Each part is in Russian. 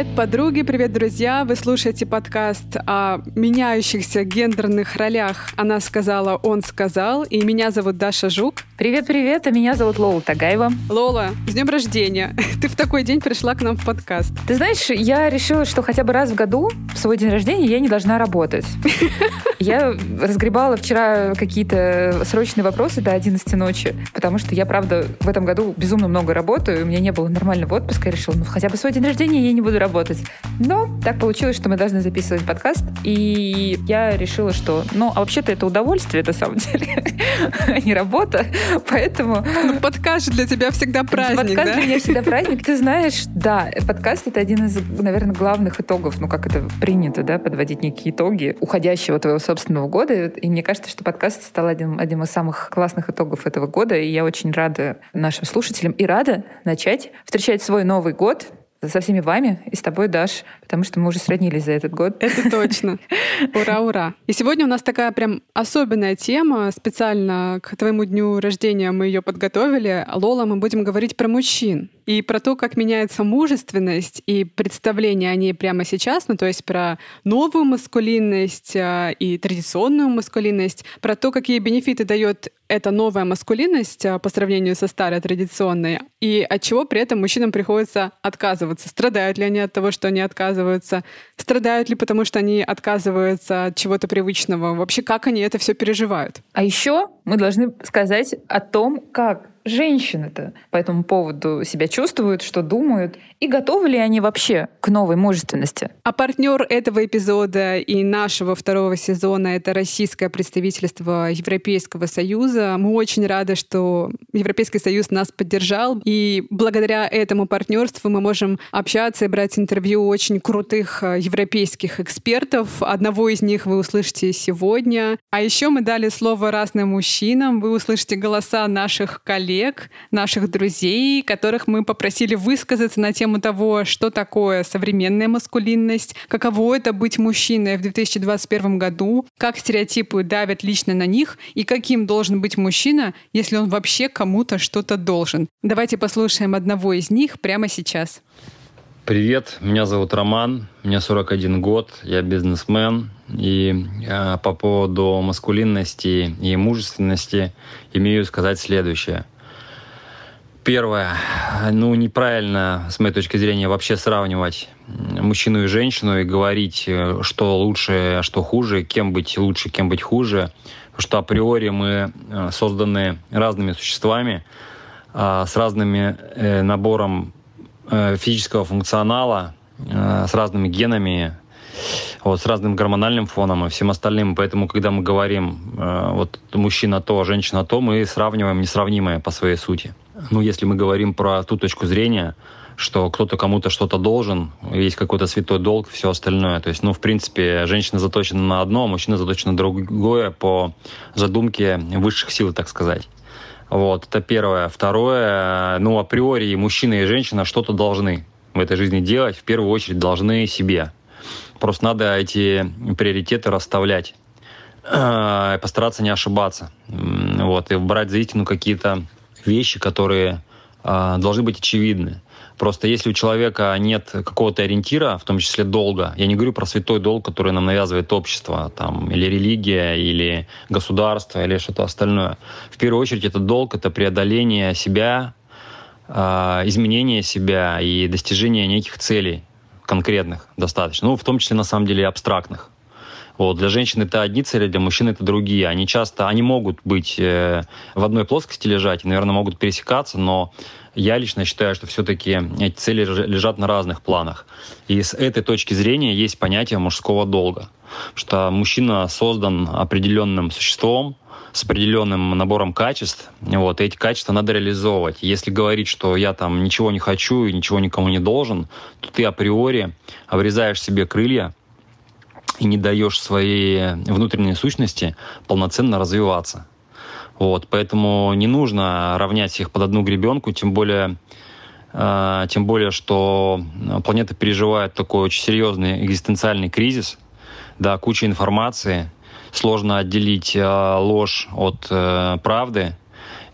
Привет, подруги, привет, друзья! Вы слушаете подкаст о меняющихся гендерных ролях «Она сказала, он сказал». И меня зовут Даша Жук. Привет-привет, а меня зовут Лола Тагаева. Лола, с днем рождения! Ты в такой день пришла к нам в подкаст. Ты знаешь, я решила, что хотя бы раз в году в свой день рождения я не должна работать. Я разгребала вчера какие-то срочные вопросы до 11 ночи, потому что я, правда, в этом году безумно много работаю, у меня не было нормального отпуска, я решила, ну хотя бы свой день рождения я не буду работать. Но так получилось, что мы должны записывать подкаст, и я решила, что, ну, а вообще-то это удовольствие, на самом деле, а не работа, поэтому... Ну, подкаст для тебя всегда праздник, Подкаст да? для меня всегда праздник. Ты знаешь, да, подкаст — это один из, наверное, главных итогов, ну, как это принято, да, подводить некие итоги уходящего твоего собственного года, и мне кажется, что подкаст стал одним, одним из самых классных итогов этого года, и я очень рада нашим слушателям и рада начать встречать свой Новый год со всеми вами и с тобой, Даш, потому что мы уже сроднились за этот год. Это точно. Ура, ура. И сегодня у нас такая прям особенная тема. Специально к твоему дню рождения мы ее подготовили. Лола, мы будем говорить про мужчин и про то, как меняется мужественность и представление о ней прямо сейчас, ну то есть про новую маскулинность а, и традиционную маскулинность, про то, какие бенефиты дает эта новая маскулинность а, по сравнению со старой традиционной, и от чего при этом мужчинам приходится отказываться. Страдают ли они от того, что они отказываются? Страдают ли потому, что они отказываются от чего-то привычного? Вообще, как они это все переживают? А еще мы должны сказать о том, как женщины-то по этому поводу себя чувствуют, что думают, и готовы ли они вообще к новой мужественности. А партнер этого эпизода и нашего второго сезона — это российское представительство Европейского Союза. Мы очень рады, что Европейский Союз нас поддержал, и благодаря этому партнерству мы можем общаться и брать интервью очень крутых э, европейских экспертов. Одного из них вы услышите сегодня. А еще мы дали слово разным мужчинам. Вы услышите голоса наших коллег, коллег, наших друзей, которых мы попросили высказаться на тему того, что такое современная маскулинность, каково это быть мужчиной в 2021 году, как стереотипы давят лично на них и каким должен быть мужчина, если он вообще кому-то что-то должен. Давайте послушаем одного из них прямо сейчас. Привет, меня зовут Роман, мне 41 год, я бизнесмен, и э, по поводу маскулинности и мужественности имею сказать следующее – Первое. Ну, неправильно, с моей точки зрения, вообще сравнивать мужчину и женщину и говорить, э, что лучше, а что хуже, кем быть лучше, кем быть хуже. Потому что априори мы э, созданы разными существами, а, с разным э, набором физического функционала, с разными генами, вот, с разным гормональным фоном и всем остальным. Поэтому, когда мы говорим, вот мужчина то, женщина то, мы сравниваем несравнимое по своей сути. Ну, если мы говорим про ту точку зрения, что кто-то кому-то что-то должен, есть какой-то святой долг, все остальное. То есть, ну, в принципе, женщина заточена на одно, мужчина заточен на другое по задумке высших сил, так сказать. Вот, это первое. Второе, ну, априори мужчина и женщина что-то должны в этой жизни делать, в первую очередь должны себе. Просто надо эти приоритеты расставлять, э, постараться не ошибаться, вот, и брать за истину какие-то вещи, которые э, должны быть очевидны. Просто если у человека нет какого-то ориентира, в том числе долга, я не говорю про святой долг, который нам навязывает общество, там, или религия, или государство, или что-то остальное. В первую очередь это долг, это преодоление себя, э, изменение себя и достижение неких целей конкретных достаточно. Ну, в том числе, на самом деле, абстрактных. Вот. Для женщин это одни цели, для мужчин это другие. Они часто, они могут быть э, в одной плоскости лежать, и, наверное, могут пересекаться, но я лично считаю, что все-таки эти цели лежат на разных планах. И с этой точки зрения есть понятие мужского долга. Что мужчина создан определенным существом, с определенным набором качеств, вот, и эти качества надо реализовывать. Если говорить, что я там ничего не хочу и ничего никому не должен, то ты априори обрезаешь себе крылья, и не даешь своей внутренней сущности полноценно развиваться. Вот, поэтому не нужно равнять их под одну гребенку, тем более, э, тем более, что планета переживает такой очень серьезный экзистенциальный кризис, да, куча информации, сложно отделить э, ложь от э, правды,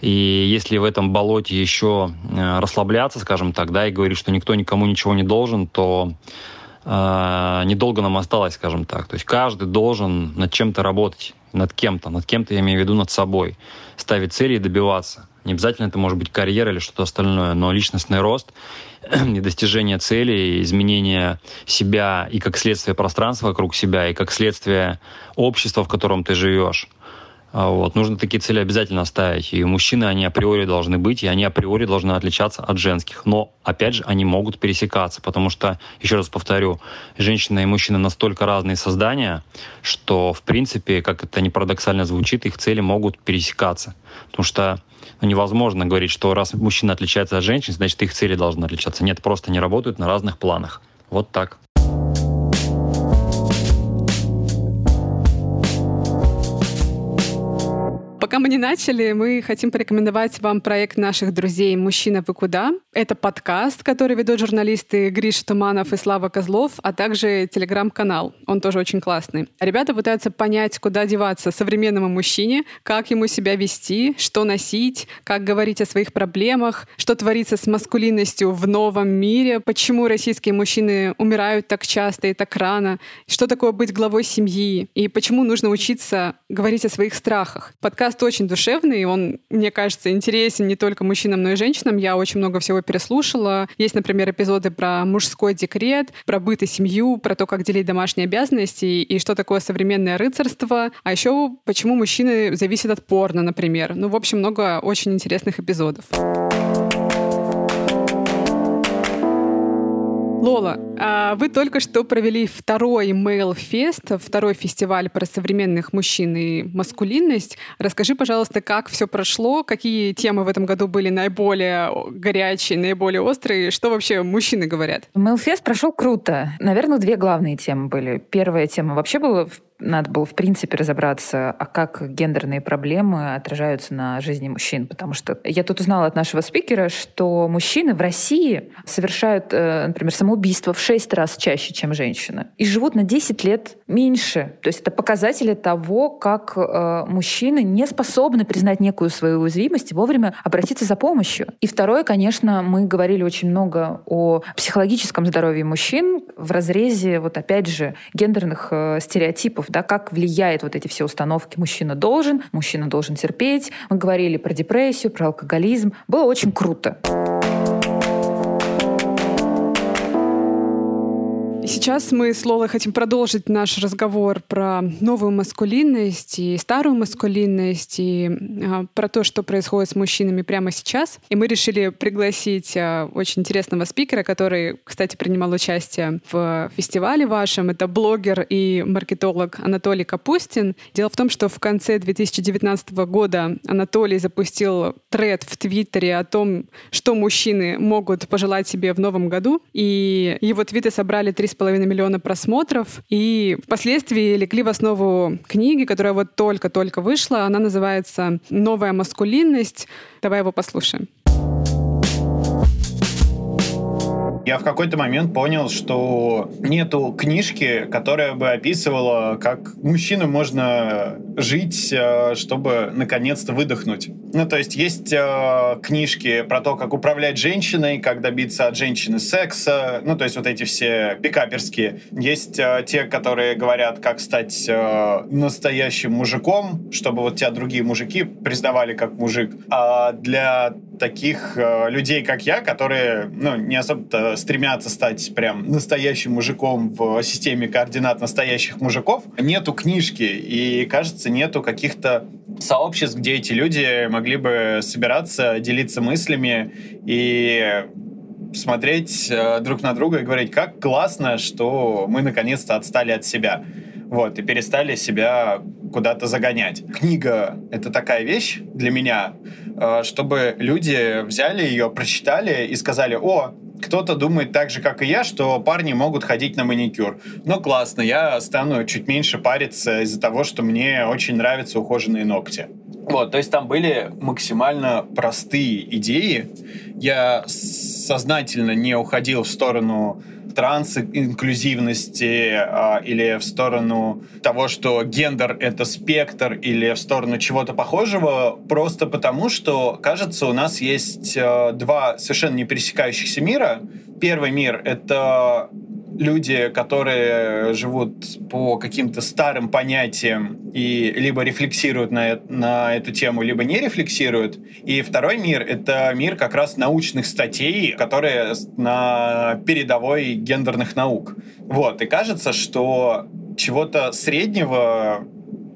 И если в этом болоте еще э, расслабляться, скажем так, да, и говорить, что никто никому ничего не должен, то э, недолго нам осталось, скажем так. То есть каждый должен над чем-то работать, над кем-то, над кем-то я имею в виду над собой, ставить цели и добиваться. Не обязательно это может быть карьера или что-то остальное, но личностный рост и достижение целей, изменение себя и как следствие пространства вокруг себя, и как следствие общества, в котором ты живешь. А вот. Нужно такие цели обязательно ставить. И мужчины, они априори должны быть, и они априори должны отличаться от женских. Но, опять же, они могут пересекаться, потому что, еще раз повторю, женщина и мужчина настолько разные создания, что, в принципе, как это не парадоксально звучит, их цели могут пересекаться. Потому что ну, невозможно говорить, что раз мужчина отличается от женщин, значит, их цели должны отличаться. Нет, просто не работают на разных планах. Вот так. Пока мы не начали, мы хотим порекомендовать вам проект наших друзей «Мужчина, вы куда?». Это подкаст, который ведут журналисты Гриша Туманов и Слава Козлов, а также телеграм-канал. Он тоже очень классный. Ребята пытаются понять, куда деваться современному мужчине, как ему себя вести, что носить, как говорить о своих проблемах, что творится с маскулинностью в новом мире, почему российские мужчины умирают так часто и так рано, что такое быть главой семьи и почему нужно учиться говорить о своих страхах. Подкаст подкаст очень душевный, он, мне кажется, интересен не только мужчинам, но и женщинам. Я очень много всего переслушала. Есть, например, эпизоды про мужской декрет, про быт и семью, про то, как делить домашние обязанности и что такое современное рыцарство. А еще почему мужчины зависят от порно, например. Ну, в общем, много очень интересных эпизодов. Лола, вы только что провели второй Mail Fest, второй фестиваль про современных мужчин и маскулинность. Расскажи, пожалуйста, как все прошло, какие темы в этом году были наиболее горячие, наиболее острые, что вообще мужчины говорят? Mail Fest прошел круто. Наверное, две главные темы были. Первая тема вообще была надо было, в принципе, разобраться, а как гендерные проблемы отражаются на жизни мужчин. Потому что я тут узнала от нашего спикера, что мужчины в России совершают, э, например, самоубийство в 6 раз чаще, чем женщины. И живут на 10 лет меньше. То есть это показатели того, как э, мужчины не способны признать некую свою уязвимость и вовремя обратиться за помощью. И второе, конечно, мы говорили очень много о психологическом здоровье мужчин в разрезе, вот опять же, гендерных э, стереотипов да, как влияет вот эти все установки «мужчина должен», «мужчина должен терпеть». Мы говорили про депрессию, про алкоголизм. Было очень круто. Сейчас мы с Лолой хотим продолжить наш разговор про новую маскулинность и старую маскулинность, и а, про то, что происходит с мужчинами прямо сейчас. И мы решили пригласить а, очень интересного спикера, который, кстати, принимал участие в фестивале вашем. Это блогер и маркетолог Анатолий Капустин. Дело в том, что в конце 2019 года Анатолий запустил тред в Твиттере о том, что мужчины могут пожелать себе в новом году. И его твиты собрали 3,5 половиной миллиона просмотров. И впоследствии легли в основу книги, которая вот только-только вышла. Она называется «Новая маскулинность». Давай его послушаем. Я в какой-то момент понял, что нету книжки, которая бы описывала, как мужчину можно жить, э, чтобы наконец-то выдохнуть. Ну, то есть есть э, книжки про то, как управлять женщиной, как добиться от женщины секса, ну, то есть вот эти все пикаперские. Есть э, те, которые говорят, как стать э, настоящим мужиком, чтобы вот тебя другие мужики признавали как мужик. А для таких э, людей, как я, которые, ну, не особо стремятся стать прям настоящим мужиком в системе координат настоящих мужиков, нету книжки, и, кажется, нету каких-то сообществ, где эти люди могли бы собираться, делиться мыслями и смотреть э, друг на друга и говорить, как классно, что мы наконец-то отстали от себя. Вот, и перестали себя куда-то загонять. Книга — это такая вещь для меня, э, чтобы люди взяли ее, прочитали и сказали, о, кто-то думает так же, как и я, что парни могут ходить на маникюр. Ну, классно, я стану чуть меньше париться из-за того, что мне очень нравятся ухоженные ногти. Вот, то есть там были максимально простые идеи. Я сознательно не уходил в сторону трансинклюзивности а, или в сторону того, что гендер — это спектр или в сторону чего-то похожего, просто потому, что, кажется, у нас есть а, два совершенно не пересекающихся мира. Первый мир — это люди, которые живут по каким-то старым понятиям и либо рефлексируют на, на эту тему, либо не рефлексируют. И второй мир — это мир как раз научных статей, которые на передовой гендерных наук. Вот, и кажется, что чего-то среднего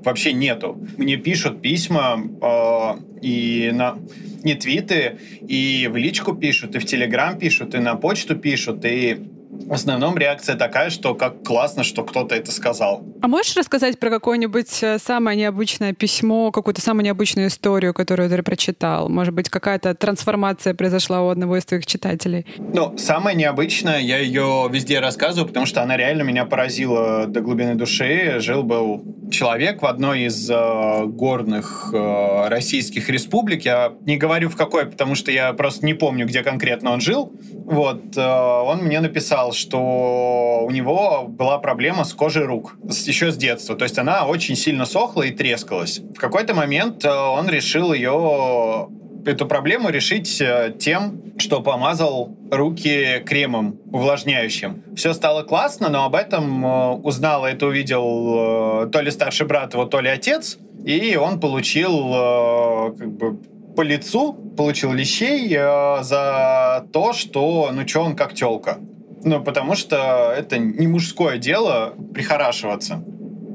вообще нету. Мне пишут письма э, и на не твиты, и в личку пишут, и в Телеграм пишут, и на почту пишут, и в основном реакция такая, что как классно, что кто-то это сказал. А можешь рассказать про какое-нибудь э, самое необычное письмо, какую-то самую необычную историю, которую ты прочитал? Может быть, какая-то трансформация произошла у одного из твоих читателей? Ну, самое необычное, я ее везде рассказываю, потому что она реально меня поразила до глубины души. Жил-был человек в одной из э, горных э, российских республик. Я не говорю в какой, потому что я просто не помню, где конкретно он жил. Вот, э, он мне написал, что у него была проблема с кожей рук еще с детства. То есть она очень сильно сохла и трескалась. В какой-то момент э, он решил ее эту проблему решить э, тем, что помазал руки кремом увлажняющим. Все стало классно, но об этом э, узнал, это увидел то ли старший брат его, то ли отец, и он получил как бы по лицу, получил лещей за то, что, ну что он как телка. Ну, потому что это не мужское дело прихорашиваться.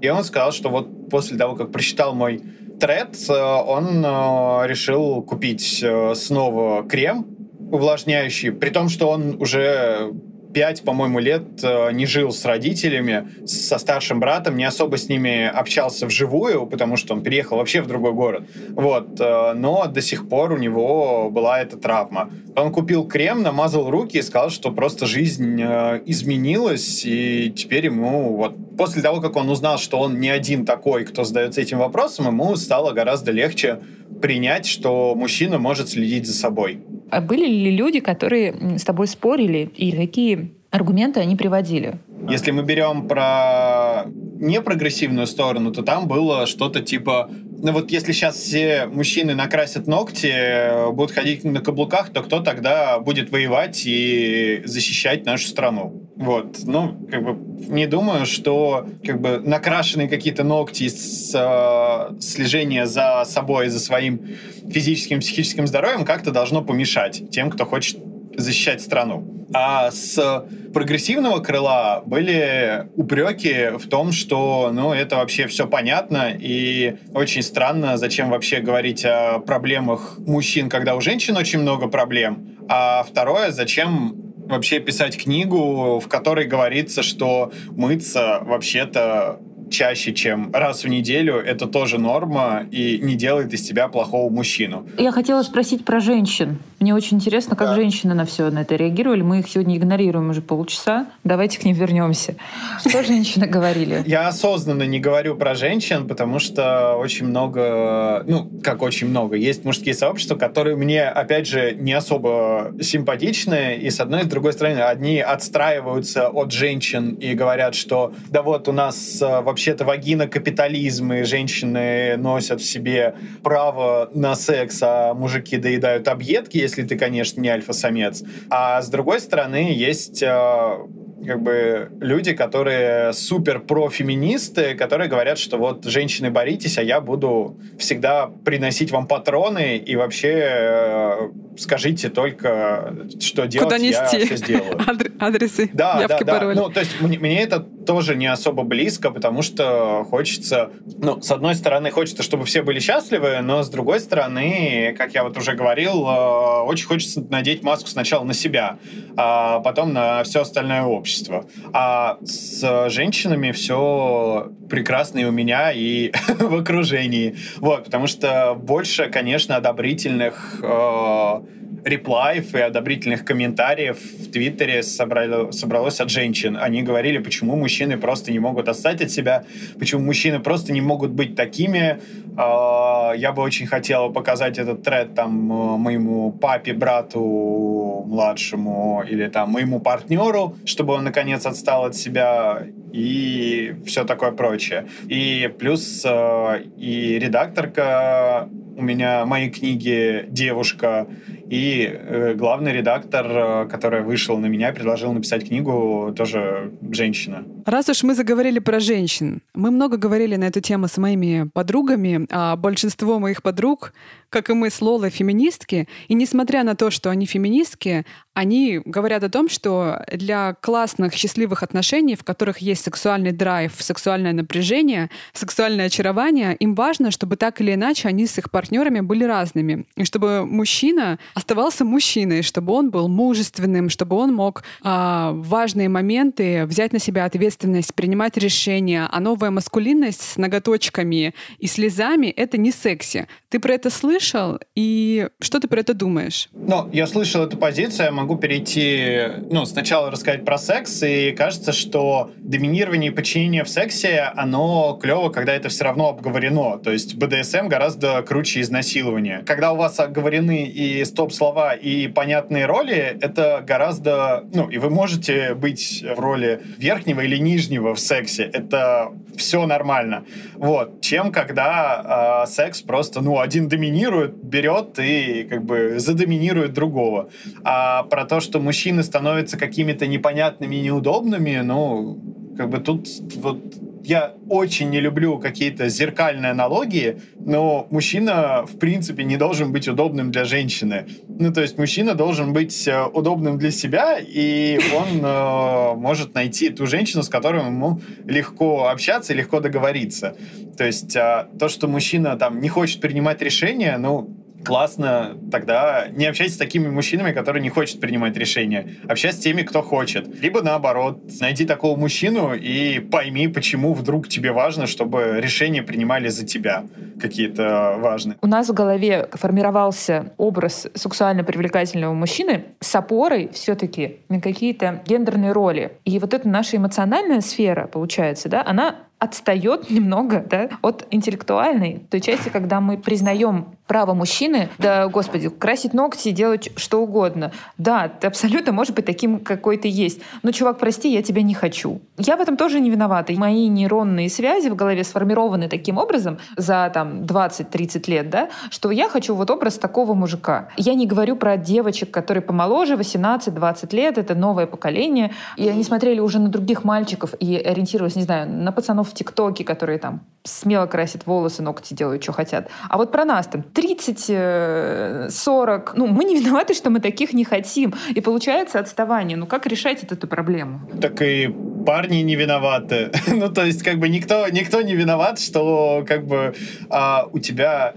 И он сказал, что вот после того, как прочитал мой тред, э, он э, решил купить э, снова крем увлажняющий, при том, что он уже пять, по-моему, лет э, не жил с родителями, со старшим братом, не особо с ними общался вживую, потому что он переехал вообще в другой город. Вот. Э, но до сих пор у него была эта травма. Он купил крем, намазал руки и сказал, что просто жизнь э, изменилась, и теперь ему вот после того, как он узнал, что он не один такой, кто задается этим вопросом, ему стало гораздо легче принять, что мужчина может следить за собой. А были ли люди, которые с тобой спорили, и какие аргументы они приводили? Если мы берем про непрогрессивную сторону, то там было что-то типа ну вот если сейчас все мужчины накрасят ногти, будут ходить на каблуках, то кто тогда будет воевать и защищать нашу страну? Вот, ну, как бы не думаю, что как бы накрашенные какие-то ногти с э, слежения за собой, за своим физическим, психическим здоровьем как-то должно помешать тем, кто хочет защищать страну. А с прогрессивного крыла были упреки в том, что ну, это вообще все понятно и очень странно, зачем вообще говорить о проблемах мужчин, когда у женщин очень много проблем. А второе, зачем вообще писать книгу, в которой говорится, что мыться вообще-то чаще, чем раз в неделю, это тоже норма и не делает из тебя плохого мужчину. Я хотела спросить про женщин. Мне очень интересно, как да. женщины на все на это реагировали. Мы их сегодня игнорируем уже полчаса. Давайте к ним вернемся. Что женщины говорили? Я осознанно не говорю про женщин, потому что очень много, ну, как очень много, есть мужские сообщества, которые мне, опять же, не особо симпатичны. И с одной и с другой стороны, одни отстраиваются от женщин и говорят, что да вот у нас э, вообще-то вагина капитализм, и женщины носят в себе право на секс, а мужики доедают объедки, если ты, конечно, не альфа-самец. А с другой стороны, есть э, как бы люди, которые супер профеминисты, которые говорят, что вот женщины боритесь, а я буду всегда приносить вам патроны и вообще э, скажите только, что делать, Куда нести? я все сделаю. Адресы, да, явки, да, да. пароли. Ну, то есть мне, мне это тоже не особо близко, потому что хочется, ну, с одной стороны, хочется, чтобы все были счастливы, но с другой стороны, как я вот уже говорил, э, очень хочется надеть маску сначала на себя, а потом на все остальное общество. А с женщинами все прекрасно и у меня, и в окружении. Вот, потому что больше, конечно, одобрительных э, реплаев и одобрительных комментариев в Твиттере собрали, собралось от женщин. Они говорили, почему мужчины просто не могут отстать от себя, почему мужчины просто не могут быть такими. А, я бы очень хотела показать этот тред там моему папе, брату младшему или там моему партнеру, чтобы он наконец отстал от себя и все такое прочее. И плюс э, и редакторка у меня моей книги девушка, и э, главный редактор, э, который вышел на меня, предложил написать книгу, тоже женщина. Раз уж мы заговорили про женщин, мы много говорили на эту тему с моими подругами, а большинство моих подруг, как и мы с Лолой, феминистки, и несмотря на то, что они феминистки, они говорят о том, что для классных, счастливых отношений, в которых есть сексуальный драйв, сексуальное напряжение, сексуальное очарование, им важно, чтобы так или иначе они с их партнерами были разными. И чтобы мужчина оставался мужчиной, чтобы он был мужественным, чтобы он мог в важные моменты взять на себя ответственность, принимать решения. А новая маскулинность с ноготочками и слезами — это не секси. Ты про это слышал? И что ты про это думаешь? Ну, я слышал эту позицию, я могу перейти, ну, сначала рассказать про секс, и кажется, что доминирование и подчинение в сексе, оно клево, когда это все равно обговорено. То есть БДСМ гораздо круче изнасилования. Когда у вас оговорены и стоп-слова, и понятные роли, это гораздо... Ну, и вы можете быть в роли верхнего или нижнего в сексе. Это все нормально. Вот. Чем когда э, секс просто, ну, один доминирует, берет и как бы задоминирует другого. А про то, что мужчины становятся какими-то непонятными и неудобными, ну, как бы тут вот я очень не люблю какие-то зеркальные аналогии, но мужчина, в принципе, не должен быть удобным для женщины. Ну, то есть мужчина должен быть э, удобным для себя, и он э, может найти ту женщину, с которой ему легко общаться и легко договориться. То есть э, то, что мужчина там не хочет принимать решения, ну, классно, тогда не общайтесь с такими мужчинами, которые не хотят принимать решения. Общайся с теми, кто хочет. Либо наоборот, найди такого мужчину и пойми, почему вдруг тебе важно, чтобы решения принимали за тебя какие-то важные. У нас в голове формировался образ сексуально привлекательного мужчины с опорой все-таки на какие-то гендерные роли. И вот эта наша эмоциональная сфера, получается, да, она отстает немного да, от интеллектуальной, той части, когда мы признаем право мужчины, да, господи, красить ногти делать что угодно. Да, ты абсолютно можешь быть таким, какой ты есть. Но, чувак, прости, я тебя не хочу. Я в этом тоже не виновата. Мои нейронные связи в голове сформированы таким образом за там 20-30 лет, да, что я хочу вот образ такого мужика. Я не говорю про девочек, которые помоложе, 18-20 лет, это новое поколение, и они смотрели уже на других мальчиков и ориентировались, не знаю, на пацанов в ТикТоке, которые там смело красят волосы, ногти делают, что хотят. А вот про нас там 30, 40. Ну, мы не виноваты, что мы таких не хотим. И получается отставание. Ну, как решать эту проблему? Так и парни не виноваты. ну, то есть, как бы никто, никто не виноват, что как бы а, у тебя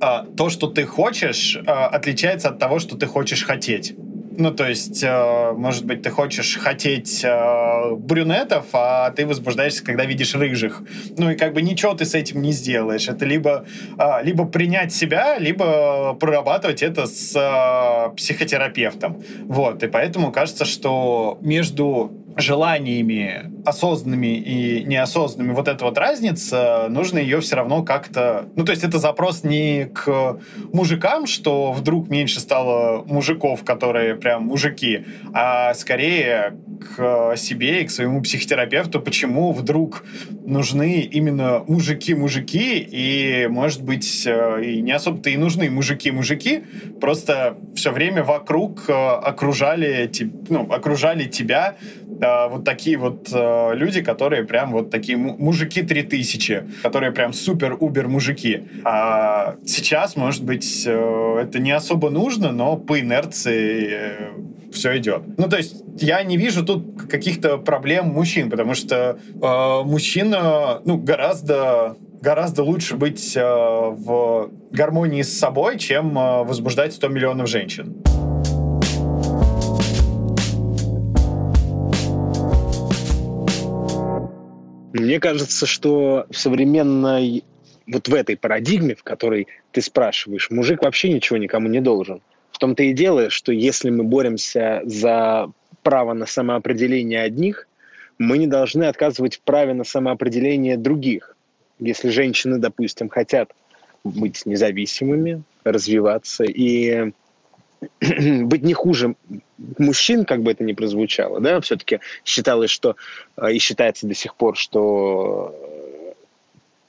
а, то, что ты хочешь, а, отличается от того, что ты хочешь хотеть. Ну, то есть, э, может быть, ты хочешь хотеть э, брюнетов, а ты возбуждаешься, когда видишь рыжих. Ну, и как бы ничего ты с этим не сделаешь. Это либо, э, либо принять себя, либо прорабатывать это с э, психотерапевтом. Вот, и поэтому кажется, что между желаниями осознанными и неосознанными. Вот эта вот разница, нужно ее все равно как-то... Ну, то есть это запрос не к мужикам, что вдруг меньше стало мужиков, которые прям мужики, а скорее к себе и к своему психотерапевту, почему вдруг нужны именно мужики-мужики, и, может быть, э, и не особо-то и нужны мужики-мужики, просто все время вокруг э, окружали, ну, окружали тебя э, вот такие вот э, люди, которые прям вот такие мужики 3000, которые прям супер-убер мужики. А сейчас, может быть, э, это не особо нужно, но по инерции все идет. Ну, то есть я не вижу тут каких-то проблем мужчин, потому что э, мужчина, ну, гораздо гораздо лучше быть э, в гармонии с собой, чем э, возбуждать 100 миллионов женщин. Мне кажется, что в современной, вот в этой парадигме, в которой ты спрашиваешь, мужик вообще ничего никому не должен. том-то и дело, что если мы боремся за право на самоопределение одних, мы не должны отказывать в праве на самоопределение других. Если женщины, допустим, хотят быть независимыми, развиваться и быть не хуже мужчин, как бы это ни прозвучало, да, все-таки считалось, что э, и считается до сих пор, что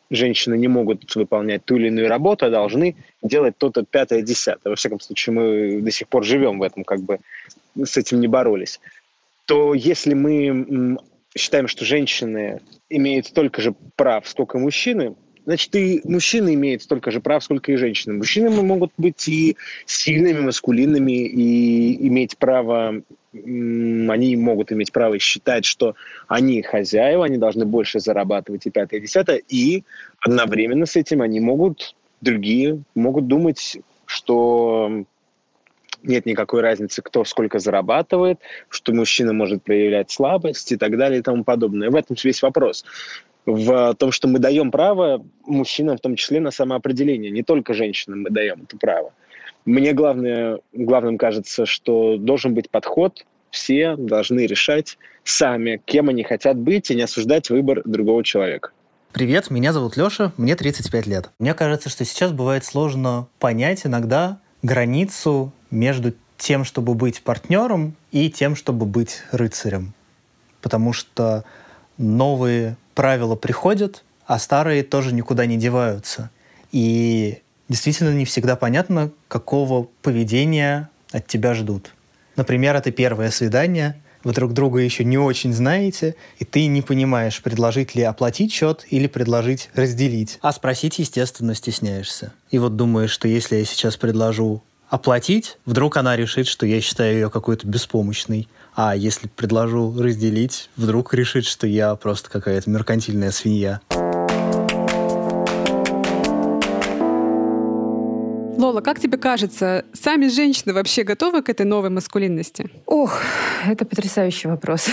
женщины не могут выполнять ту или иную работу, а должны делать то-то пятое, десятое. Во всяком случае, мы до сих пор живем в этом, как бы с этим не боролись. То если мы считаем, что женщины имеют столько же прав, сколько мужчины, значит, и мужчины имеют столько же прав, сколько и женщины. Мужчины могут быть и сильными, маскулинными, и иметь право, они могут иметь право считать, что они хозяева, они должны больше зарабатывать и пятое, и десятое, и одновременно с этим они могут, другие могут думать, что нет никакой разницы, кто сколько зарабатывает, что мужчина может проявлять слабость и так далее и тому подобное. В этом весь вопрос. В том, что мы даем право мужчинам в том числе на самоопределение. Не только женщинам мы даем это право. Мне главное, главным кажется, что должен быть подход, все должны решать сами, кем они хотят быть, и не осуждать выбор другого человека. Привет, меня зовут Леша, мне 35 лет. Мне кажется, что сейчас бывает сложно понять иногда границу между тем, чтобы быть партнером, и тем, чтобы быть рыцарем. Потому что новые правила приходят, а старые тоже никуда не деваются. И действительно не всегда понятно, какого поведения от тебя ждут. Например, это первое свидание, вы друг друга еще не очень знаете, и ты не понимаешь, предложить ли оплатить счет или предложить разделить. А спросить, естественно, стесняешься. И вот думаешь, что если я сейчас предложу оплатить, вдруг она решит, что я считаю ее какой-то беспомощной. А если предложу разделить, вдруг решит, что я просто какая-то меркантильная свинья. Лола, как тебе кажется, сами женщины вообще готовы к этой новой маскулинности? Ох, это потрясающий вопрос.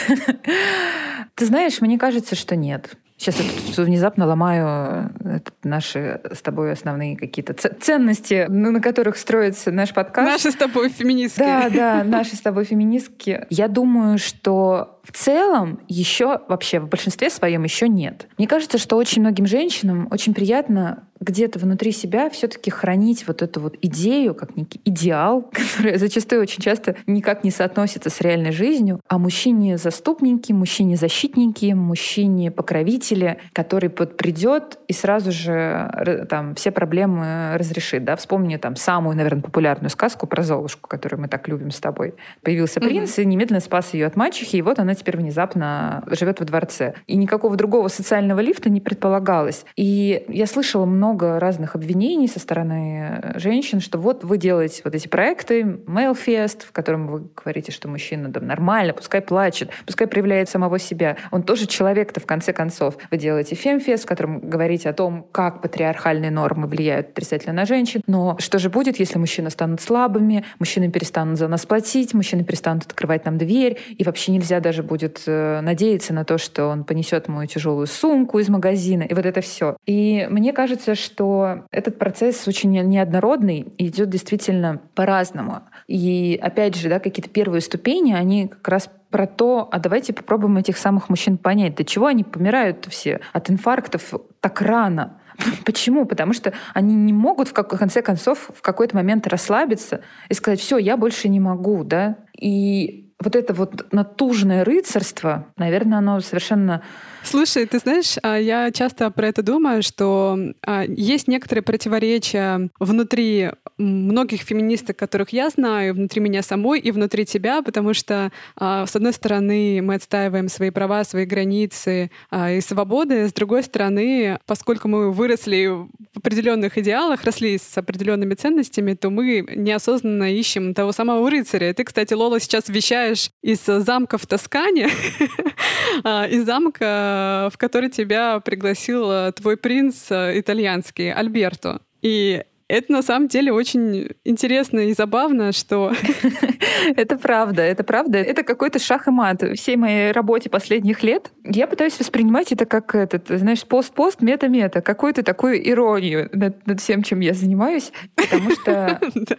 Ты знаешь, мне кажется, что нет. Сейчас я тут внезапно ломаю э, наши с тобой основные какие-то ценности, на которых строится наш подкаст. Наши с тобой феминистки. Да, да, наши с тобой феминистки. Я думаю, что в целом еще вообще в большинстве своем еще нет. Мне кажется, что очень многим женщинам очень приятно где-то внутри себя все-таки хранить вот эту вот идею, как некий идеал, который зачастую очень часто никак не соотносится с реальной жизнью, а мужчине-заступники, мужчине-защитники, мужчине-покровители, который вот придет и сразу же там все проблемы разрешит. Да? Вспомни там самую, наверное, популярную сказку про Золушку, которую мы так любим с тобой. Появился принц mm-hmm. и немедленно спас ее от мачехи, и вот она теперь внезапно живет во дворце. И никакого другого социального лифта не предполагалось. И я слышала много много разных обвинений со стороны э, женщин, что вот вы делаете вот эти проекты, Mailfest, в котором вы говорите, что мужчина да, нормально, пускай плачет, пускай проявляет самого себя. Он тоже человек-то в конце концов. Вы делаете Femfest, в котором говорите о том, как патриархальные нормы влияют отрицательно на женщин. Но что же будет, если мужчины станут слабыми, мужчины перестанут за нас платить, мужчины перестанут открывать нам дверь, и вообще нельзя даже будет э, надеяться на то, что он понесет мою тяжелую сумку из магазина, и вот это все. И мне кажется, что этот процесс очень неоднородный и идет действительно по-разному. И опять же, да, какие-то первые ступени, они как раз про то, а давайте попробуем этих самых мужчин понять, до чего они помирают все от инфарктов так рано. Почему? Потому что они не могут в конце концов в какой-то момент расслабиться и сказать, все, я больше не могу, да. И вот это вот натужное рыцарство, наверное, оно совершенно Слушай, ты знаешь, а, я часто про это думаю, что а, есть некоторые противоречия внутри многих феминисток, которых я знаю, внутри меня самой и внутри тебя, потому что, а, с одной стороны, мы отстаиваем свои права, свои границы и свободы, с другой стороны, поскольку мы выросли в определенных идеалах, росли с определенными ценностями, то мы неосознанно ищем того самого рыцаря. Ты, кстати, Лола, сейчас вещаешь из замка в Тоскане, из замка в который тебя пригласил э, твой принц э, итальянский, Альберто. И Это на самом деле очень интересно и забавно, что... Это правда, это правда. Это какой-то шах и мат. Всей моей работе последних лет я пытаюсь воспринимать это как этот, знаешь, пост-пост, мета-мета, какую-то такую иронию над, над всем, чем я занимаюсь, потому что,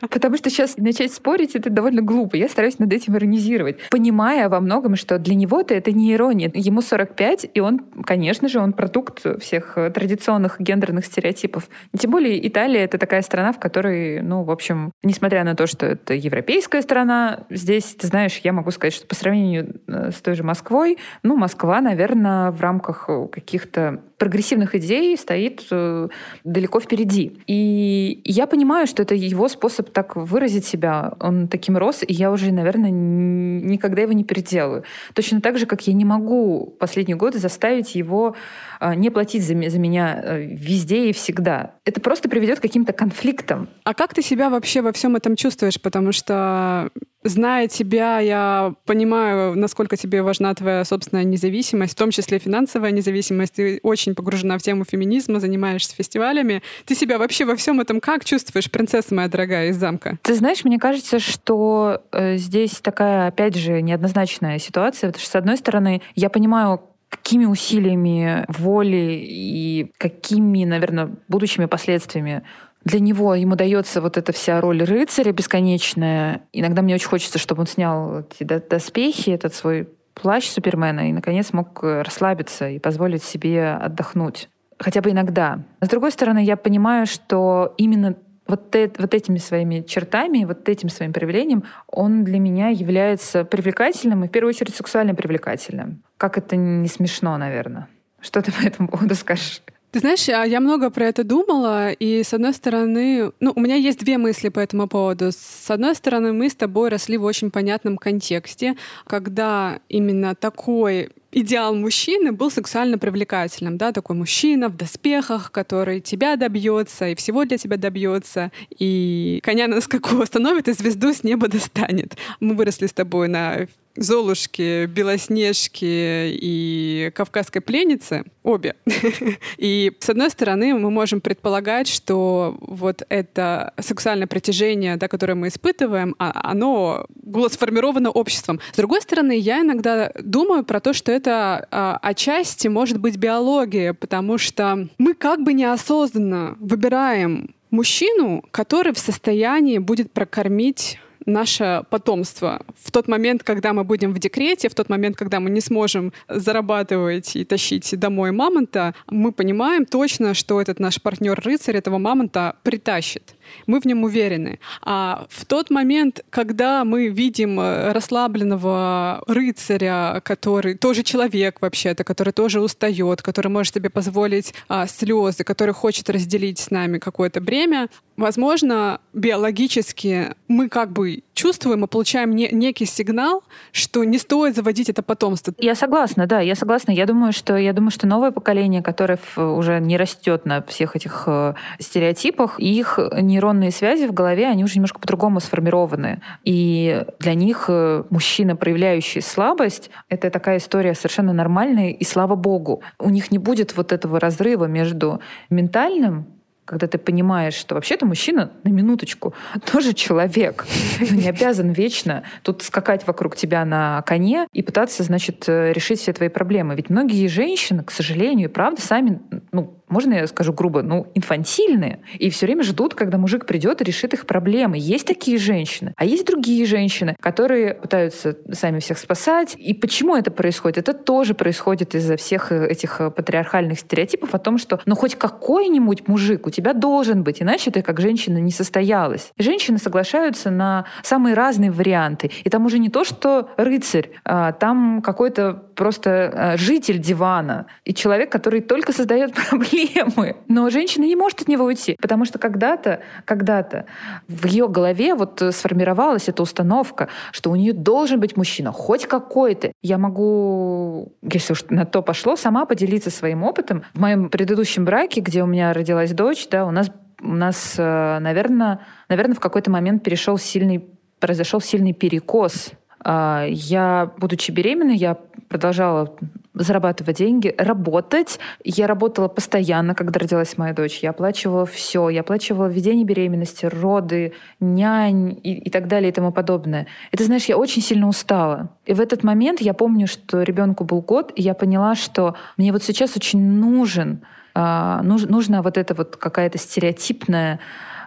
потому что сейчас начать спорить это довольно глупо. Я стараюсь над этим иронизировать, понимая во многом, что для него-то это не ирония. Ему 45, и он, конечно же, он продукт всех традиционных гендерных стереотипов. Тем более Италия — это такая страна, в которой, ну, в общем, несмотря на то, что это европейская страна, здесь, ты знаешь, я могу сказать, что по сравнению э, с той же Москвой, ну, Москва, наверное, в рамках каких-то прогрессивных идей стоит э, далеко впереди. И я понимаю, что это его способ так выразить себя. Он таким рос, и я уже, наверное, никогда его не переделаю. Точно так же, как я не могу последние годы заставить его э, не платить за, за меня э, везде и всегда. Это просто приведет к каким-то конфликтам. А как ты себя вообще во всем этом чувствуешь? Потому что Зная тебя, я понимаю, насколько тебе важна твоя собственная независимость, в том числе финансовая независимость. Ты очень погружена в тему феминизма, занимаешься фестивалями. Ты себя вообще во всем этом как чувствуешь, принцесса моя дорогая из замка? Ты знаешь, мне кажется, что э, здесь такая, опять же, неоднозначная ситуация, потому что, с одной стороны, я понимаю, какими усилиями воли и какими, наверное, будущими последствиями для него ему дается вот эта вся роль рыцаря бесконечная. Иногда мне очень хочется, чтобы он снял эти доспехи, этот свой плащ Супермена и, наконец, мог э, расслабиться и позволить себе отдохнуть. Хотя бы иногда. С другой стороны, я понимаю, что именно вот, э, вот этими своими чертами, вот этим своим проявлением, он для меня является привлекательным и, в первую очередь, сексуально привлекательным. Как это не смешно, наверное. Что ты по этому поводу скажешь? Ты знаешь, а я много про это думала, и с одной стороны, ну, у меня есть две мысли по этому поводу. С одной стороны, мы с тобой росли в очень понятном контексте, когда именно такой идеал мужчины был сексуально привлекательным, да, такой мужчина в доспехах, который тебя добьется и всего для тебя добьется, и коня на скаку остановит и звезду с неба достанет. Мы выросли с тобой на Золушки, Белоснежки и Кавказской пленницы, обе. И с одной стороны, мы можем предполагать, что вот это сексуальное притяжение, да, которое мы испытываем, а, оно было сформировано обществом. С другой стороны, я иногда думаю про то, что это а, отчасти может быть биология, потому что мы как бы неосознанно выбираем мужчину, который в состоянии будет прокормить наше потомство. В тот момент, когда мы будем в декрете, в тот момент, когда мы не сможем зарабатывать и тащить домой мамонта, мы понимаем точно, что этот наш партнер-рыцарь этого мамонта притащит мы в нем уверены. А в тот момент, когда мы видим э, расслабленного рыцаря, который тоже человек вообще-то, который тоже устает, который может себе позволить а, слезы, который хочет разделить с нами какое-то бремя, возможно, биологически мы как бы чувствуем и получаем не, некий сигнал, что не стоит заводить это потомство. Я согласна, да, я согласна. Я думаю, что я думаю, что новое поколение, которое уже не растет на всех этих э, стереотипах, их нейронные связи в голове, они уже немножко по-другому сформированы. И для них э, мужчина, проявляющий слабость, это такая история совершенно нормальная, и слава богу. У них не будет вот этого разрыва между ментальным когда ты понимаешь, что вообще-то мужчина, на минуточку, тоже человек. Не обязан вечно тут скакать вокруг тебя на коне и пытаться, значит, э, решить все твои проблемы. Ведь многие женщины, к сожалению, правда, сами ну, можно я скажу грубо, ну, инфантильные, и все время ждут, когда мужик придет и решит их проблемы. Есть такие женщины, а есть другие женщины, которые пытаются сами всех спасать. И почему это происходит? Это тоже происходит из-за всех э, этих э, патриархальных стереотипов о том, что ну хоть какой-нибудь мужик у тебя должен быть, иначе ты как женщина не состоялась. Женщины соглашаются на самые разные варианты. И там уже не то, что рыцарь, а там какой-то просто а, житель дивана и человек, который только создает проблемы проблемы. Но женщина не может от него уйти, потому что когда-то, когда-то в ее голове вот сформировалась эта установка, что у нее должен быть мужчина, хоть какой-то. Я могу, если уж на то пошло, сама поделиться своим опытом. В моем предыдущем браке, где у меня родилась дочь, да, у нас, у нас наверное, наверное, в какой-то момент перешел сильный, произошел сильный перекос а, я, будучи беременной, я продолжала зарабатывать деньги, работать. Я работала постоянно, когда родилась моя дочь. Я оплачивала все. Я оплачивала введение беременности, роды, нянь и, и так далее и тому подобное. Это, знаешь, я очень сильно устала. И в этот момент я помню, что ребенку был год, и я поняла, что мне вот сейчас очень нужен, э, нуж, нужна вот эта вот какая-то стереотипная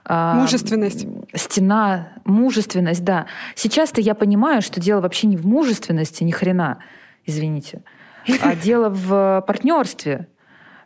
Мужественность. Стена, мужественность, да. Сейчас-то я понимаю, что дело вообще не в мужественности, ни хрена, извините, а дело в партнерстве.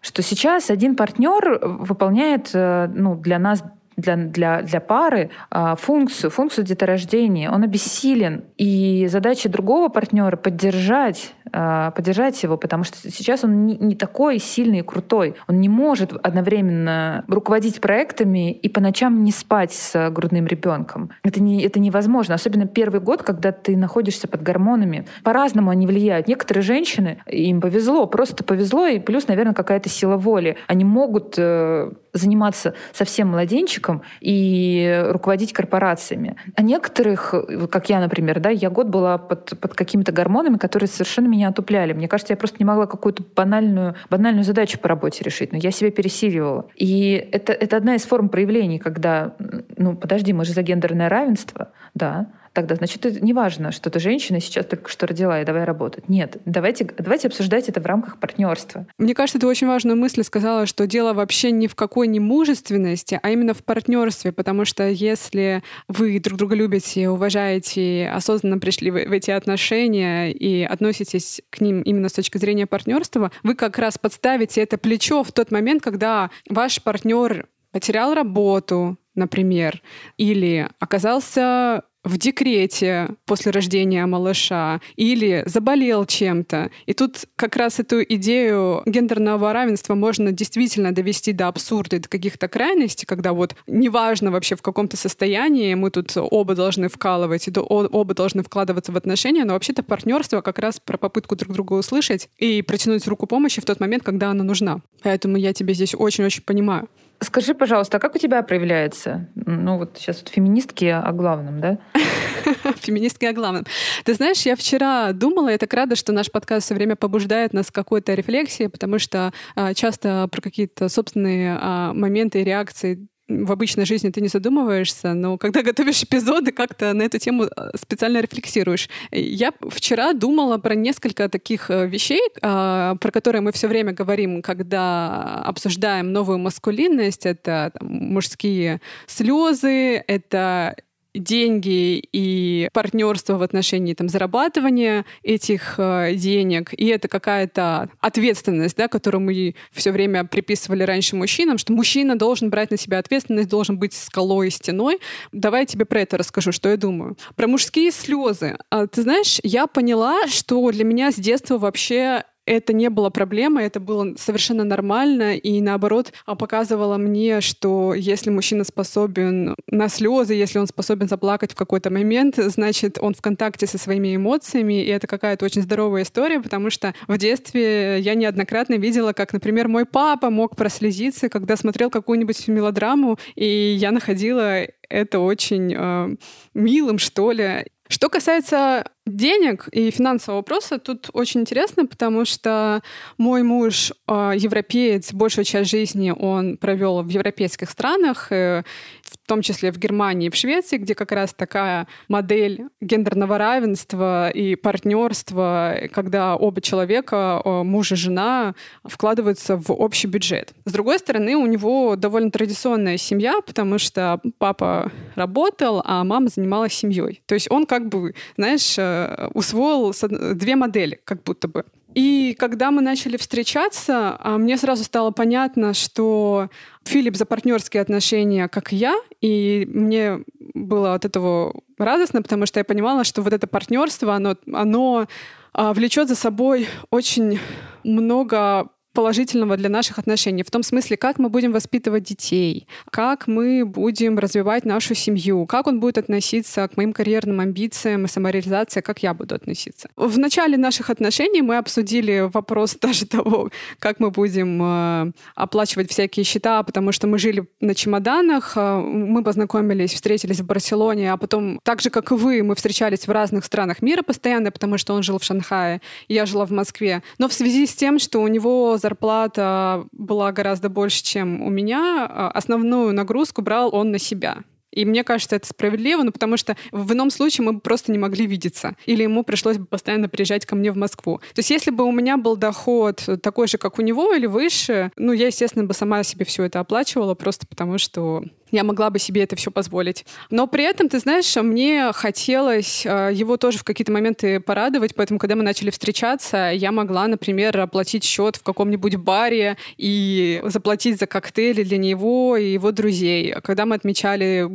Что сейчас один партнер выполняет э, ну, для нас для, для, для пары а, функцию, функцию деторождения. Он обессилен. И задача другого партнера поддержать а, поддержать его, потому что сейчас он не, не такой сильный и крутой. Он не может одновременно руководить проектами и по ночам не спать с грудным ребенком. Это, не, это невозможно. Особенно первый год, когда ты находишься под гормонами. По-разному они влияют. Некоторые женщины, им повезло, просто повезло, и плюс, наверное, какая-то сила воли. Они могут э, заниматься совсем младенчиком и руководить корпорациями. А некоторых, как я, например, да, я год была под, под какими-то гормонами, которые совершенно меня отупляли. Мне кажется, я просто не могла какую-то банальную, банальную задачу по работе решить, но я себя пересиливала. И это, это одна из форм проявлений, когда, ну, подожди, мы же за гендерное равенство, да, тогда, значит, это не важно, что ты женщина сейчас только что родила и давай работать. Нет, давайте, давайте обсуждать это в рамках партнерства. Мне кажется, ты очень важную мысль сказала, что дело вообще ни в какой не мужественности, а именно в партнерстве, потому что если вы друг друга любите, уважаете, осознанно пришли в эти отношения и относитесь к ним именно с точки зрения партнерства, вы как раз подставите это плечо в тот момент, когда ваш партнер потерял работу, например, или оказался в декрете после рождения малыша или заболел чем-то. И тут как раз эту идею гендерного равенства можно действительно довести до абсурда, до каких-то крайностей, когда вот неважно вообще в каком-то состоянии, мы тут оба должны вкалывать, и оба должны вкладываться в отношения, но вообще-то партнерство как раз про попытку друг друга услышать и протянуть руку помощи в тот момент, когда она нужна. Поэтому я тебя здесь очень-очень понимаю. Скажи, пожалуйста, а как у тебя проявляется? Ну вот сейчас вот феминистки о главном, да? Феминистки о главном. Ты знаешь, я вчера думала, я так рада, что наш подкаст все время побуждает нас к какой-то рефлексии, потому что а, часто про какие-то собственные а, моменты и реакции в обычной жизни ты не задумываешься, но когда готовишь эпизоды, как-то на эту тему э, специально рефлексируешь. Я вчера думала про несколько таких э, вещей, а, про которые мы все время говорим, когда обсуждаем новую маскулинность. Это там, мужские слезы, это деньги и партнерство в отношении там, зарабатывания этих э, денег, и это какая-то ответственность, да, которую мы все время приписывали раньше мужчинам, что мужчина должен брать на себя ответственность, должен быть скалой и стеной. Давай я тебе про это расскажу, что я думаю. Про мужские слезы. А, ты знаешь, я поняла, что для меня с детства вообще это не было проблемой, это было совершенно нормально, и наоборот а, показывало мне, что если мужчина способен на слезы, если он способен заплакать в какой-то момент, значит, он в контакте со своими эмоциями, и это какая-то очень здоровая история, потому что в детстве я неоднократно видела, как, например, мой папа мог прослезиться, когда смотрел какую-нибудь мелодраму, и я находила это очень э, милым, что ли. Что касается денег и финансового вопроса, тут очень интересно, потому что мой муж э, европеец, большую часть жизни он провел в европейских странах, э, в том числе в Германии и в Швеции, где как раз такая модель гендерного равенства и партнерства, когда оба человека, э, муж и жена, вкладываются в общий бюджет. С другой стороны, у него довольно традиционная семья, потому что папа работал, а мама занималась семьей. То есть он как бы, знаешь, э, усвоил две модели, как будто бы. И когда мы начали встречаться, а, мне сразу стало понятно, что Филипп за партнерские отношения, как и я, и мне было от этого радостно, потому что я понимала, что вот это партнерство, оно, оно а, влечет за собой очень много положительного для наших отношений. В том смысле, как мы будем воспитывать детей, как мы будем развивать нашу семью, как он будет относиться к моим карьерным амбициям и самореализации, как я буду относиться. В начале наших отношений мы обсудили вопрос даже того, как мы будем э, оплачивать всякие счета, потому что мы жили на чемоданах, э, мы познакомились, встретились в Барселоне, а потом, так же, как и вы, мы встречались в разных странах мира постоянно, потому что он жил в Шанхае, я жила в Москве. Но в связи с тем, что у него зарплата была гораздо больше, чем у меня, э, основную нагрузку брал он на себя. И мне кажется, это справедливо, ну, потому что в ином случае мы бы просто не могли видеться. Или ему пришлось бы постоянно приезжать ко мне в Москву. То есть если бы у меня был доход такой же, как у него, или выше, ну, я, естественно, бы сама себе все это оплачивала, просто потому что я могла бы себе это все позволить. Но при этом, ты знаешь, мне хотелось э, его тоже в какие-то моменты порадовать, поэтому, когда мы начали встречаться, я могла, например, оплатить счет в каком-нибудь баре и заплатить за коктейли для него и его друзей. Когда мы отмечали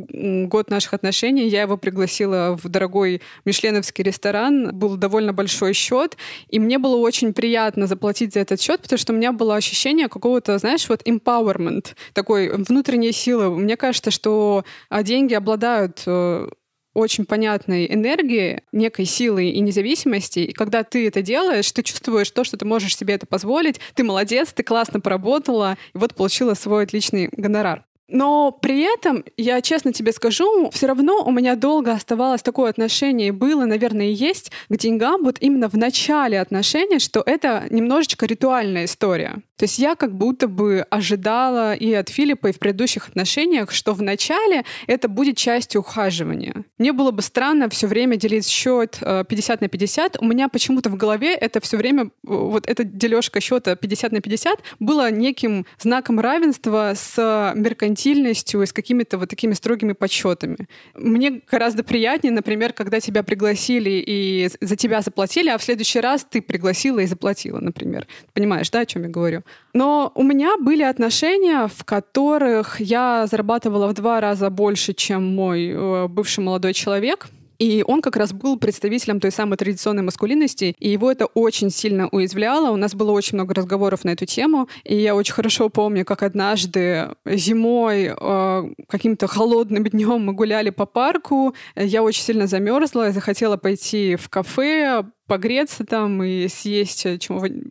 год наших отношений, я его пригласила в дорогой мишленовский ресторан, был довольно большой счет, и мне было очень приятно заплатить за этот счет, потому что у меня было ощущение какого-то, знаешь, вот empowerment, такой внутренней силы. Мне кажется, что а, деньги обладают э, очень понятной энергии, некой силы и независимости. И когда ты это делаешь, ты чувствуешь то, что ты можешь себе это позволить. Ты молодец, ты классно поработала, и вот получила свой отличный гонорар. Но при этом, я честно тебе скажу, все равно у меня долго оставалось такое отношение, и было, наверное, и есть к деньгам вот именно в начале отношений, что это немножечко ритуальная история. То есть я как будто бы ожидала и от Филиппа, и в предыдущих отношениях, что в начале это будет частью ухаживания. Мне было бы странно все время делить счет 50 э, на 50. У меня почему-то в голове это все время, э, вот эта дележка счета 50 на 50 было неким знаком равенства с меркантильностью и с какими-то вот такими строгими подсчетами. Мне гораздо приятнее, например, когда тебя пригласили и за тебя заплатили, а в следующий раз ты пригласила и заплатила, например. Понимаешь, да, о чем я говорю? Но у меня были отношения, в которых я зарабатывала в два раза больше, чем мой э, бывший молодой человек. И он как раз был представителем той самой традиционной маскулинности, и его это очень сильно уязвляло. У нас было очень много разговоров на эту тему, и я очень хорошо помню, как однажды зимой э, каким-то холодным днем мы гуляли по парку, я очень сильно замерзла, захотела пойти в кафе, погреться там и съесть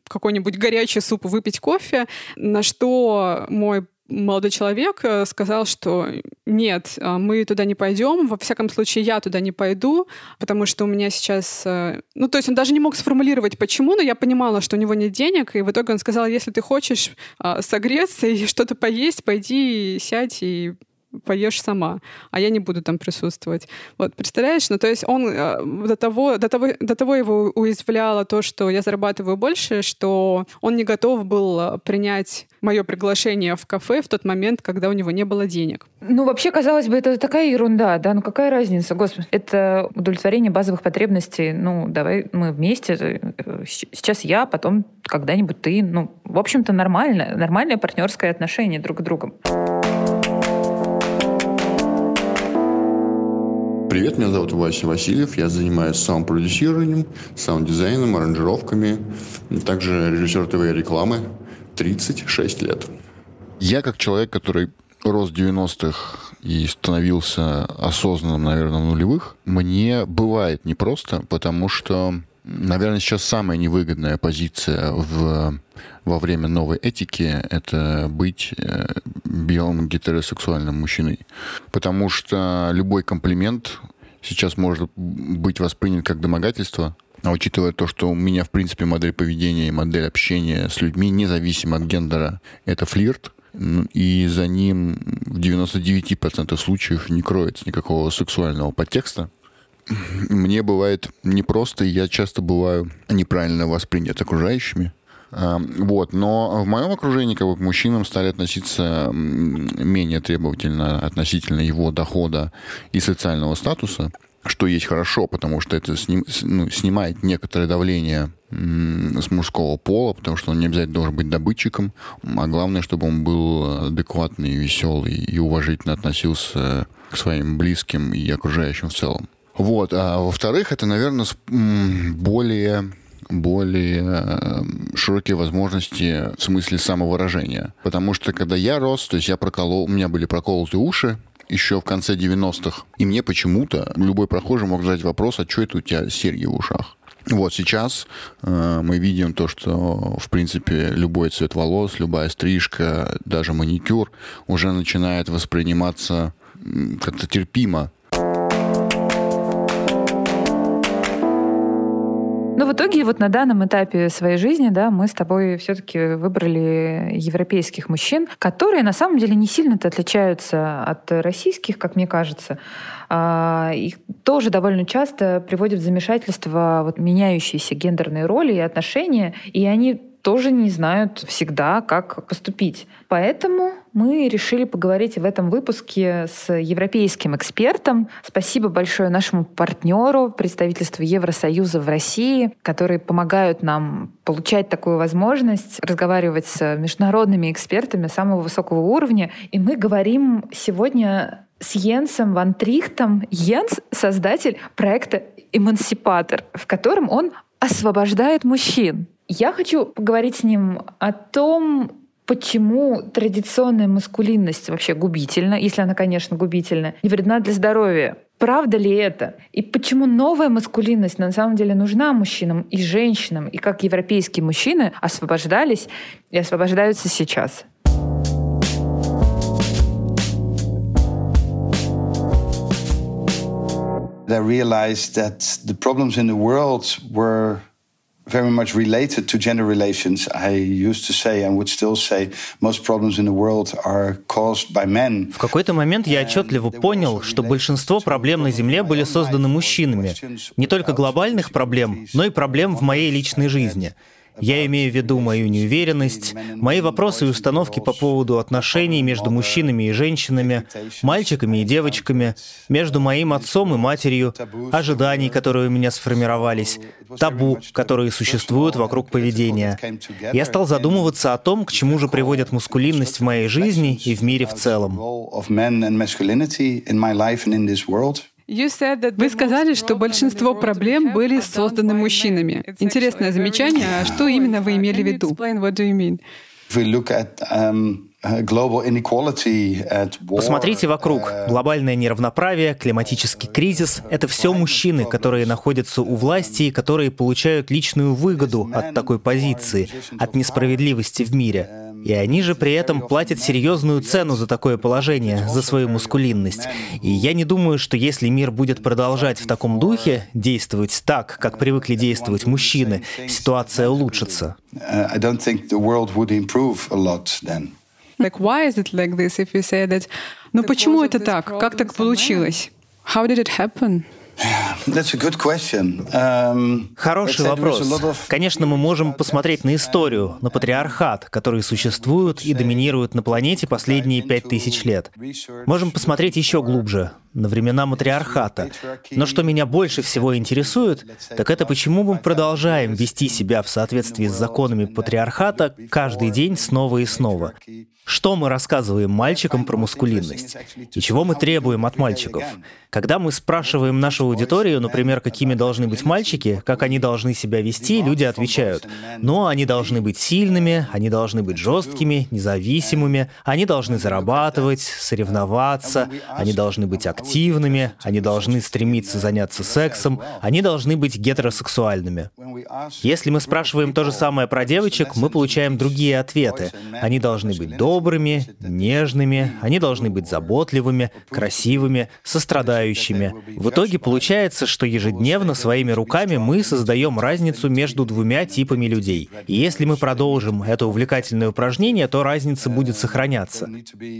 какой-нибудь горячий суп, выпить кофе, на что мой молодой человек э, сказал, что нет, э, мы туда не пойдем, во всяком случае я туда не пойду, потому что у меня сейчас... Э, ну, то есть он даже не мог сформулировать, почему, но я понимала, что у него нет денег, и в итоге он сказал, если ты хочешь согреться и что-то поесть, пойди, сядь и поешь сама, а я не буду там присутствовать. Вот, представляешь? Ну, то есть он э, до того, до того, до того его уязвляло то, что я зарабатываю больше, что он не готов был принять мое приглашение в кафе в тот момент, когда у него не было денег. Ну, вообще, казалось бы, это такая ерунда, да, ну какая разница, господи. Это удовлетворение базовых потребностей, ну, давай мы вместе, э, сейчас я, потом когда-нибудь ты, ну, в общем-то, нормально, нормальное партнерское отношение друг к другу. Привет, меня зовут Вася Васильев. Я занимаюсь саунд-продюсированием, саунд-дизайном, аранжировками. Также режиссер ТВ-рекламы. 36 лет. Я как человек, который рос в 90-х и становился осознанным, наверное, в нулевых, мне бывает непросто, потому что Наверное, сейчас самая невыгодная позиция в, во время новой этики — это быть э, белым гетеросексуальным мужчиной. Потому что любой комплимент сейчас может быть воспринят как домогательство, а учитывая то, что у меня, в принципе, модель поведения и модель общения с людьми, независимо от гендера, это флирт, и за ним в 99% случаев не кроется никакого сексуального подтекста, мне бывает непросто, и я часто бываю неправильно воспринят окружающими. А, вот, но в моем окружении как бы к мужчинам стали относиться менее требовательно относительно его дохода и социального статуса, что есть хорошо, потому что это сним, ну, снимает некоторое давление с мужского пола, потому что он не обязательно должен быть добытчиком, а главное, чтобы он был адекватный, веселый и уважительно относился к своим близким и окружающим в целом. Вот. А во-вторых, это, наверное, более более широкие возможности в смысле самовыражения. Потому что когда я рос, то есть я проколол, у меня были проколоты уши, еще в конце 90-х. И мне почему-то любой прохожий мог задать вопрос, а что это у тебя серьги в ушах? Вот сейчас э, мы видим то, что, в принципе, любой цвет волос, любая стрижка, даже маникюр уже начинает восприниматься как-то терпимо Ну, в итоге вот на данном этапе своей жизни, да, мы с тобой все-таки выбрали европейских мужчин, которые на самом деле не сильно-то отличаются от российских, как мне кажется. А, их тоже довольно часто приводят в замешательство вот меняющиеся гендерные роли и отношения, и они тоже не знают всегда, как поступить. Поэтому мы решили поговорить в этом выпуске с европейским экспертом. Спасибо большое нашему партнеру, представительству Евросоюза в России, которые помогают нам получать такую возможность разговаривать с международными экспертами самого высокого уровня. И мы говорим сегодня с Йенсом Ван Трихтом. Йенс — создатель проекта «Эмансипатор», в котором он освобождает мужчин. Я хочу поговорить с ним о том, почему традиционная маскулинность вообще губительна, если она, конечно, губительна, и вредна для здоровья. Правда ли это? И почему новая маскулинность на самом деле нужна мужчинам и женщинам, и как европейские мужчины освобождались и освобождаются сейчас? I realized that the problems in the world were very much related to gender relations. I used to say and would still say most problems in the world are caused by men. В какой-то момент я отчетливо понял, что большинство проблем на Земле были созданы мужчинами. Не только глобальных проблем, но и проблем в моей личной жизни. Я имею в виду мою неуверенность, мои вопросы и установки по поводу отношений между мужчинами и женщинами, мальчиками и девочками, между моим отцом и матерью, ожиданий, которые у меня сформировались, табу, которые существуют вокруг поведения. Я стал задумываться о том, к чему же приводит мускулинность в моей жизни и в мире в целом. Вы сказали, что большинство проблем были созданы мужчинами. Интересное замечание. А что именно вы имели в виду? Посмотрите вокруг. Глобальное неравноправие, климатический кризис — это все мужчины, которые находятся у власти и которые получают личную выгоду от такой позиции, от несправедливости в мире. И они же при этом платят серьезную цену за такое положение, за свою мускулинность. И я не думаю, что если мир будет продолжать в таком духе, действовать так, как привыкли действовать мужчины, ситуация улучшится. Like, why is it like this if you say that? Но ну, почему это так? Как так получилось? How did it happen? Um, Хороший вопрос. Конечно, мы можем посмотреть на историю, на патриархат, который существует и доминирует на планете последние пять тысяч лет. Можем посмотреть еще глубже, на времена матриархата. Но что меня больше всего интересует, так это почему мы продолжаем вести себя в соответствии с законами патриархата каждый день снова и снова. Что мы рассказываем мальчикам про мускулинность? И чего мы требуем от мальчиков? Когда мы спрашиваем нашу аудиторию, например, какими должны быть мальчики, как они должны себя вести, люди отвечают, ну, они должны быть сильными, они должны быть жесткими, независимыми, они должны зарабатывать, соревноваться, они должны быть активными, они должны стремиться заняться сексом, они должны быть гетеросексуальными. Если мы спрашиваем то же самое про девочек, мы получаем другие ответы. Они должны быть добрыми, нежными, они должны быть заботливыми, красивыми, сострадающими. В итоге получается, что ежедневно своими руками мы создаем разницу между двумя типами людей. И если мы продолжим это увлекательное упражнение, то разница будет сохраняться.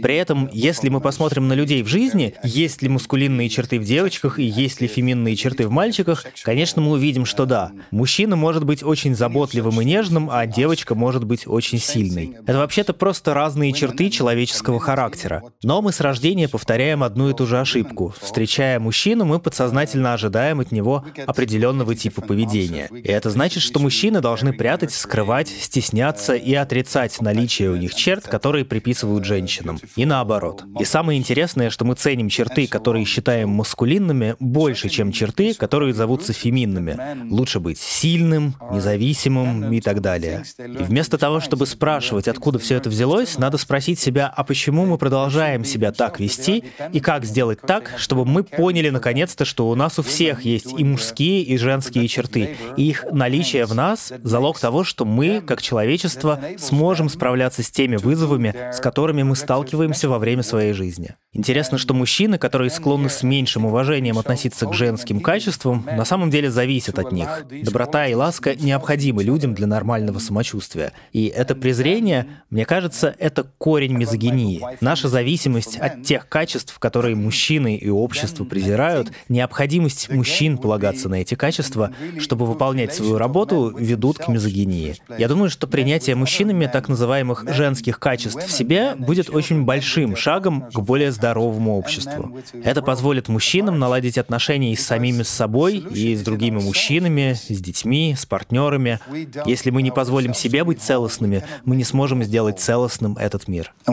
При этом, если мы посмотрим на людей в жизни, есть ли мускулинные черты в девочках и есть ли феминные черты в мальчиках, конечно, мы увидим, что да. Мужчина может быть очень заботливым и нежным, а девочка может быть очень сильной. Это вообще-то просто разные черты человеческого характера. Но мы с рождения повторяем одну и ту же ошибку. Встречая мужчину, мы подсознательно подсознательно ожидаем от него определенного типа поведения. И это значит, что мужчины должны прятать, скрывать, стесняться и отрицать наличие у них черт, которые приписывают женщинам. И наоборот. И самое интересное, что мы ценим черты, которые считаем маскулинными, больше, чем черты, которые зовутся феминными. Лучше быть сильным, независимым и так далее. И вместо того, чтобы спрашивать, откуда все это взялось, надо спросить себя, а почему мы продолжаем себя так вести, и как сделать так, чтобы мы поняли наконец-то, что у нас у всех есть и мужские, и женские черты, и их наличие в нас — залог того, что мы, как человечество, сможем справляться с теми вызовами, с которыми мы сталкиваемся во время своей жизни. Интересно, что мужчины, которые склонны с меньшим уважением относиться к женским качествам, на самом деле зависят от них. Доброта и ласка необходимы людям для нормального самочувствия. И это презрение, мне кажется, это корень мизогинии. Наша зависимость от тех качеств, которые мужчины и общество презирают, необходимость мужчин полагаться на эти качества, чтобы выполнять свою работу, ведут к мизогинии. Я думаю, что принятие мужчинами так называемых женских качеств в себе будет очень большим шагом к более здоровому обществу. Это позволит мужчинам наладить отношения и с самими собой, и с другими мужчинами, с детьми, с партнерами. Если мы не позволим себе быть целостными, мы не сможем сделать целостным этот мир. А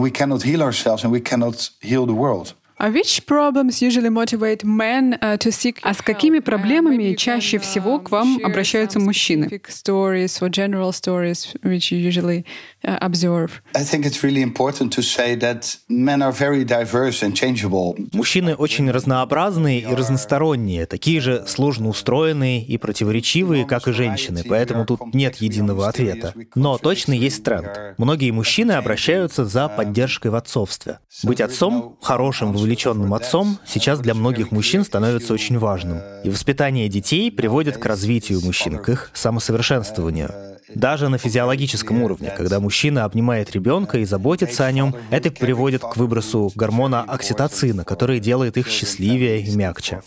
which problems usually motivate men uh, to seek А с какими проблемами чаще всего к вам обращаются мужчины? Stories or general stories which you usually uh, observe. I think it's really important to say that men are very diverse and changeable. Мужчины очень разнообразные и разносторонние, такие же сложно устроенные и противоречивые, как и женщины, поэтому тут нет единого ответа. Но точно есть тренд. Многие мужчины обращаются за поддержкой в отцовстве. Быть отцом, хорошим, вовлеченным увлеченным отцом сейчас для многих мужчин становится очень важным. И воспитание детей приводит к развитию мужчин, к их самосовершенствованию. Даже на физиологическом уровне, когда мужчина обнимает ребенка и заботится о нем, это приводит к выбросу гормона окситоцина, который делает их счастливее и мягче.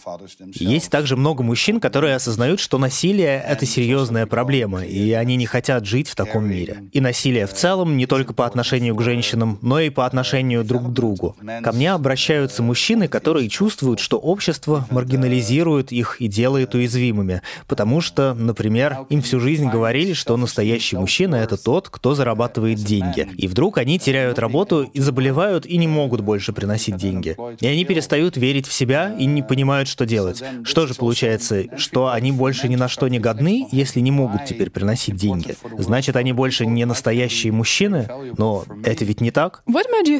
Есть также много мужчин, которые осознают, что насилие — это серьезная проблема, и они не хотят жить в таком мире. И насилие в целом не только по отношению к женщинам, но и по отношению друг к другу. Ко мне обращаются мужчины, которые чувствуют, что общество маргинализирует их и делает уязвимыми, потому что, например, им всю жизнь говорили, что на настоящий мужчина — это тот, кто зарабатывает деньги. И вдруг они теряют работу и заболевают и не могут больше приносить деньги. И они перестают верить в себя и не понимают, что делать. Что же получается, что они больше ни на что не годны, если не могут теперь приносить деньги? Значит, они больше не настоящие мужчины? Но это ведь не так.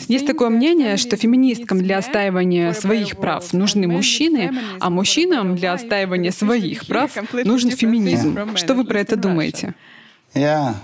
Есть такое мнение, что феминисткам для отстаивания своих прав нужны мужчины, а мужчинам для отстаивания своих прав нужен феминизм. Что вы про это думаете? Yeah.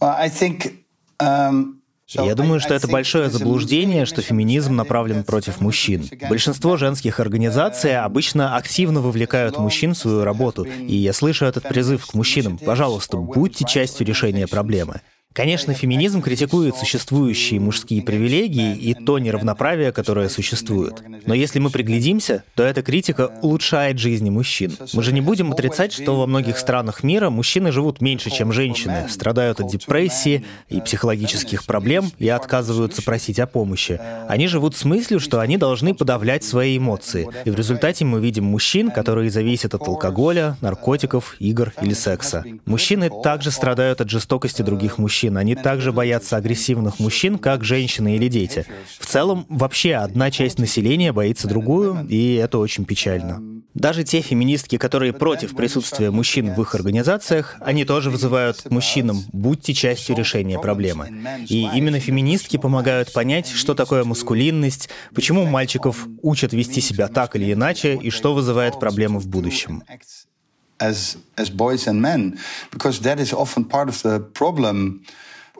Well, I think, um... Я думаю, что это большое заблуждение, что феминизм направлен против мужчин. Большинство женских организаций обычно активно вовлекают мужчин в свою работу, и я слышу этот призыв к мужчинам, пожалуйста, будьте частью решения проблемы. Конечно, феминизм критикует существующие мужские привилегии и то неравноправие, которое существует. Но если мы приглядимся, то эта критика улучшает жизни мужчин. Мы же не будем отрицать, что во многих странах мира мужчины живут меньше, чем женщины, страдают от депрессии и психологических проблем и отказываются просить о помощи. Они живут с мыслью, что они должны подавлять свои эмоции. И в результате мы видим мужчин, которые зависят от алкоголя, наркотиков, игр или секса. Мужчины также страдают от жестокости других мужчин мужчин. Они также боятся агрессивных мужчин, как женщины или дети. В целом, вообще одна часть населения боится другую, и это очень печально. Даже те феминистки, которые против присутствия мужчин в их организациях, они тоже вызывают к мужчинам «будьте частью решения проблемы». И именно феминистки помогают понять, что такое мускулинность, почему мальчиков учат вести себя так или иначе, и что вызывает проблемы в будущем. as as boys and men, because that is often part of the problem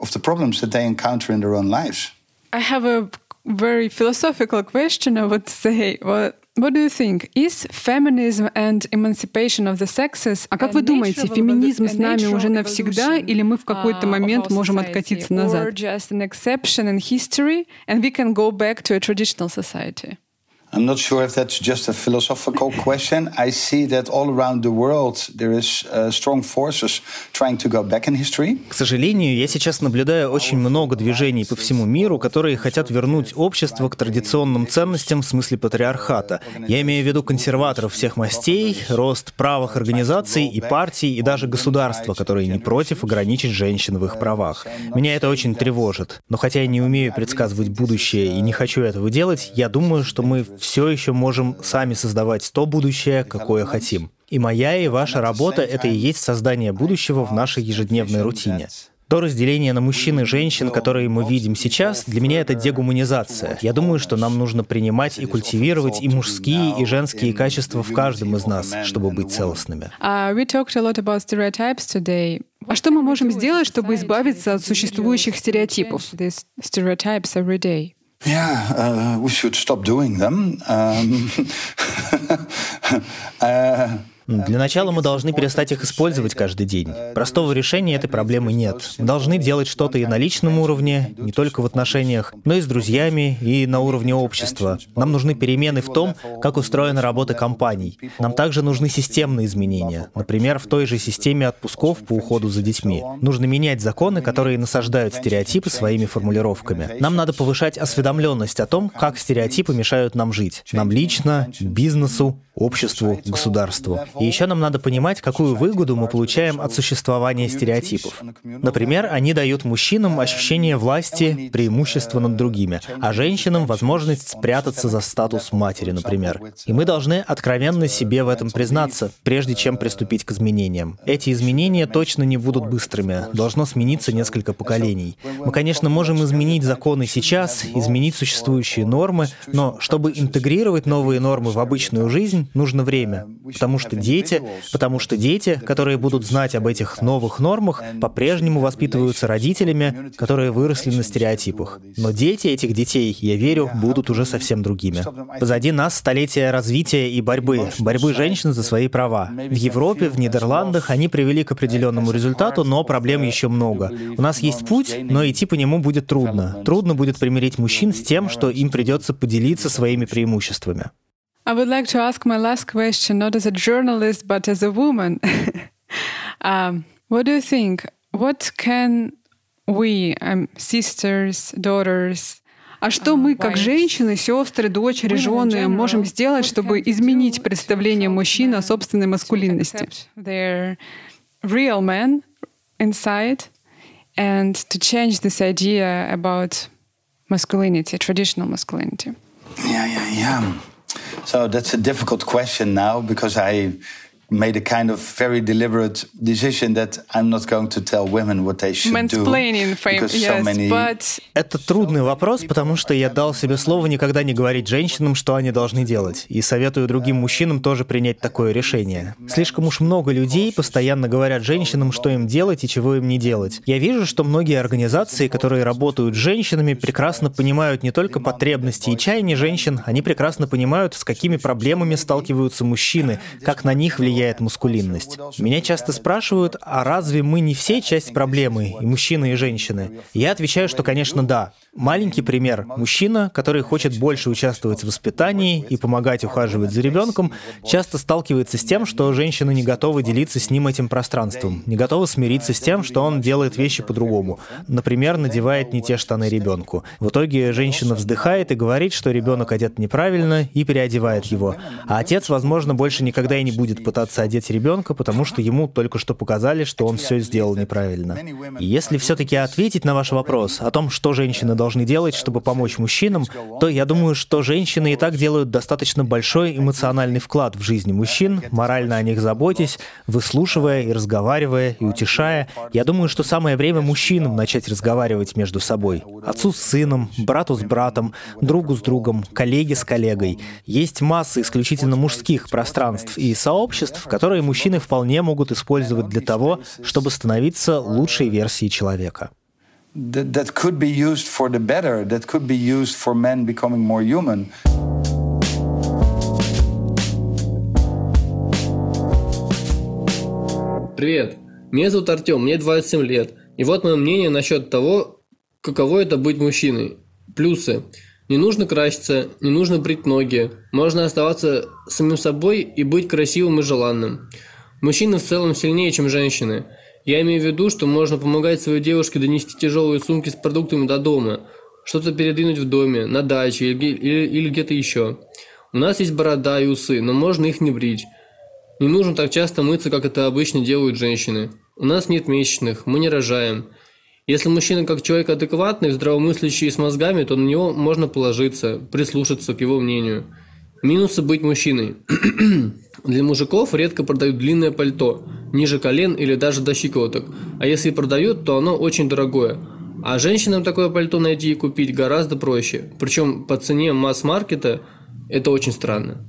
of the problems that they encounter in their own lives. I have a very philosophical question. I would say, what What do you think? Is feminism and emancipation of the sexes? А как вы думаете, феминизм с нами уже навсегда, или мы в какой-то момент можем откатиться назад? Or just an exception in history, and we can go back to a traditional society? I'm not sure if that's just a philosophical question. I see that all around the world there is uh, strong forces trying to go back in history. К сожалению, я сейчас наблюдаю очень много движений по всему миру, которые хотят вернуть общество к традиционным ценностям в смысле патриархата. Я имею в виду консерваторов всех мастей, рост правых организаций и партий, и даже государства, которые не против ограничить женщин в их правах. Меня это очень тревожит. Но хотя я не умею предсказывать будущее и не хочу этого делать, я думаю, что мы все еще можем сами создавать то будущее, какое хотим. И моя и ваша работа — это и есть создание будущего в нашей ежедневной рутине. То разделение на мужчин и женщин, которые мы видим сейчас, для меня это дегуманизация. Я думаю, что нам нужно принимать и культивировать и мужские, и женские качества в каждом из нас, чтобы быть целостными. Uh, today. А что мы можем сделать, чтобы избавиться от существующих стереотипов? Yeah, uh, we should stop doing them. Um, uh, Для начала мы должны перестать их использовать каждый день. Простого решения этой проблемы нет. Мы должны делать что-то и на личном уровне, не только в отношениях, но и с друзьями, и на уровне общества. Нам нужны перемены в том, как устроена работа компаний. Нам также нужны системные изменения. Например, в той же системе отпусков по уходу за детьми. Нужно менять законы, которые насаждают стереотипы своими формулировками. Нам надо повышать осведомленность о том, как стереотипы мешают нам жить. Нам лично, бизнесу, обществу, государству. И еще нам надо понимать, какую выгоду мы получаем от существования стереотипов. Например, они дают мужчинам ощущение власти, преимущества над другими, а женщинам возможность спрятаться за статус матери, например. И мы должны откровенно себе в этом признаться, прежде чем приступить к изменениям. Эти изменения точно не будут быстрыми, должно смениться несколько поколений. Мы, конечно, можем изменить законы сейчас, изменить существующие нормы, но чтобы интегрировать новые нормы в обычную жизнь, нужно время, потому что дети, потому что дети, которые будут знать об этих новых нормах, по-прежнему воспитываются родителями, которые выросли на стереотипах. Но дети этих детей, я верю, будут уже совсем другими. Позади нас столетия развития и борьбы, борьбы женщин за свои права. В Европе, в Нидерландах они привели к определенному результату, но проблем еще много. У нас есть путь, но идти по нему будет трудно. Трудно будет примирить мужчин с тем, что им придется поделиться своими преимуществами. I would like to ask my last question, not as a journalist, but as a woman. um, what do you think? What can we, um, sisters, daughters, а что мы, как женщины, сестры, дочери, жены, можем сделать, чтобы изменить представление мужчин о собственной маскулинности? They're real men inside, and to change this idea about masculinity, traditional masculinity. yeah, yeah, yeah. So that's a difficult question now because I made a kind of very deliberate decision that I'm not going to tell women what they should Mansplaining, do. Because yes, so many... but... Это трудный вопрос, потому что я дал себе слово никогда не говорить женщинам, что они должны делать. И советую другим мужчинам тоже принять такое решение. Слишком уж много людей постоянно говорят женщинам, что им делать и чего им не делать. Я вижу, что многие организации, которые работают с женщинами, прекрасно понимают не только потребности и чаяния женщин, они прекрасно понимают, с какими проблемами сталкиваются мужчины, как на них влияет влияет мускулинность. Меня часто спрашивают, а разве мы не все часть проблемы, и мужчины, и женщины? Я отвечаю, что, конечно, да. Маленький пример. Мужчина, который хочет больше участвовать в воспитании и помогать ухаживать за ребенком, часто сталкивается с тем, что женщина не готова делиться с ним этим пространством, не готова смириться с тем, что он делает вещи по-другому. Например, надевает не те штаны ребенку. В итоге женщина вздыхает и говорит, что ребенок одет неправильно, и переодевает его. А отец, возможно, больше никогда и не будет пытаться одеть ребенка, потому что ему только что показали, что он все сделал неправильно. И если все-таки ответить на ваш вопрос о том, что женщины должны делать, чтобы помочь мужчинам, то я думаю, что женщины и так делают достаточно большой эмоциональный вклад в жизни мужчин, морально о них заботясь, выслушивая и разговаривая, и утешая. Я думаю, что самое время мужчинам начать разговаривать между собой. Отцу с сыном, брату с братом, другу с другом, коллеге с коллегой. Есть масса исключительно мужских пространств и сообществ, которые мужчины вполне могут использовать для того, чтобы становиться лучшей версией человека. That, that could be used for the better, that could be used for men becoming more human. Привет, меня зовут Артем, мне 27 лет. И вот мое мнение насчет того, каково это быть мужчиной. Плюсы. Не нужно краситься, не нужно брить ноги. Можно оставаться самим собой и быть красивым и желанным. Мужчины в целом сильнее, чем женщины. Я имею в виду, что можно помогать своей девушке донести тяжелые сумки с продуктами до дома, что-то передвинуть в доме, на даче или, или, или где-то еще. У нас есть борода и усы, но можно их не брить. Не нужно так часто мыться, как это обычно делают женщины. У нас нет месячных, мы не рожаем. Если мужчина как человек адекватный, здравомыслящий и с мозгами, то на него можно положиться, прислушаться к его мнению. Минусы быть мужчиной. Для мужиков редко продают длинное пальто, ниже колен или даже до щиколоток, а если продают, то оно очень дорогое. А женщинам такое пальто найти и купить гораздо проще, причем по цене масс-маркета это очень странно.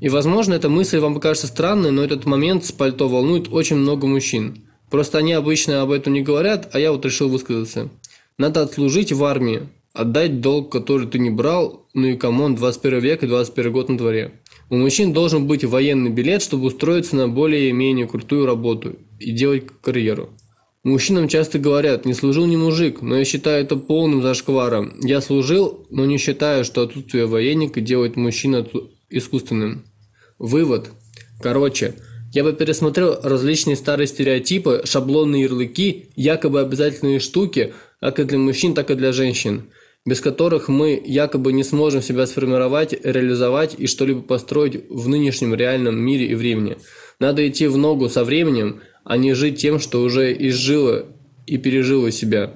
И возможно эта мысль вам покажется странной, но этот момент с пальто волнует очень много мужчин. Просто они обычно об этом не говорят, а я вот решил высказаться. Надо отслужить в армии, отдать долг, который ты не брал, ну и come on, 21 век и 21 год на дворе. У мужчин должен быть военный билет, чтобы устроиться на более-менее крутую работу и делать карьеру. Мужчинам часто говорят, не служил не мужик, но я считаю это полным зашкваром. Я служил, но не считаю, что отсутствие военника делает мужчину искусственным. Вывод. Короче, я бы пересмотрел различные старые стереотипы, шаблонные ярлыки, якобы обязательные штуки, как и для мужчин, так и для женщин, без которых мы якобы не сможем себя сформировать, реализовать и что-либо построить в нынешнем реальном мире и времени. Надо идти в ногу со временем, а не жить тем, что уже изжило и пережило себя.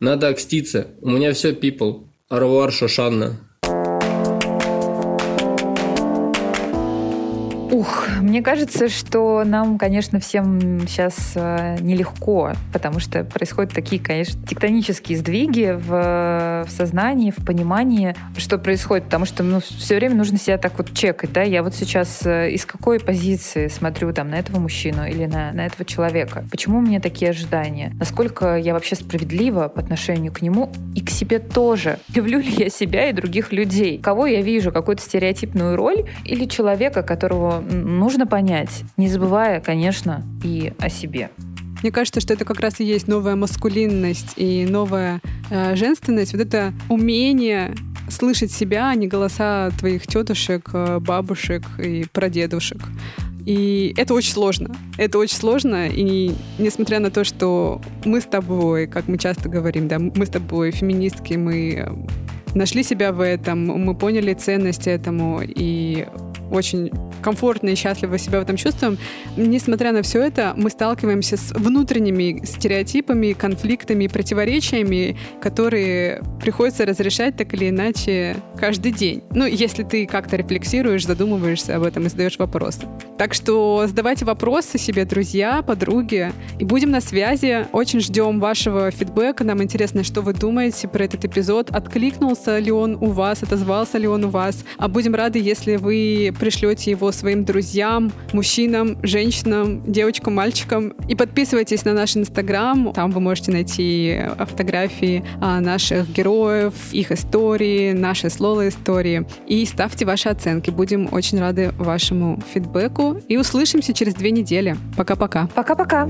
Надо окститься. У меня все, people. Арвуар Шошанна. Ух, мне кажется, что нам, конечно, всем сейчас э, нелегко, потому что происходят такие, конечно, тектонические сдвиги в, в сознании, в понимании, что происходит, потому что ну, все время нужно себя так вот чекать, да, я вот сейчас э, из какой позиции смотрю там на этого мужчину или на, на этого человека, почему у меня такие ожидания, насколько я вообще справедлива по отношению к нему и к себе тоже, люблю ли я себя и других людей, кого я вижу, какую-то стереотипную роль или человека, которого нужно понять, не забывая, конечно, и о себе. Мне кажется, что это как раз и есть новая маскулинность и новая э, женственность. Вот это умение слышать себя, а не голоса твоих тетушек, э, бабушек и прадедушек. И это очень сложно. Это очень сложно. И несмотря на то, что мы с тобой, как мы часто говорим, да, мы с тобой феминистки, мы нашли себя в этом, мы поняли ценность этому и очень комфортно и счастливо себя в этом чувствуем. Несмотря на все это, мы сталкиваемся с внутренними стереотипами, конфликтами, противоречиями, которые приходится разрешать так или иначе каждый день. Ну, если ты как-то рефлексируешь, задумываешься об этом и задаешь вопросы. Так что задавайте вопросы себе, друзья, подруги, и будем на связи. Очень ждем вашего фидбэка. Нам интересно, что вы думаете про этот эпизод. Откликнулся ли он у вас, отозвался ли он у вас. А будем рады, если вы пришлете его своим друзьям, мужчинам, женщинам, девочкам, мальчикам. И подписывайтесь на наш инстаграм. Там вы можете найти фотографии а, наших героев, их истории, наши слова истории. И ставьте ваши оценки. Будем очень рады вашему фидбэку. И услышимся через две недели. Пока-пока. Пока-пока.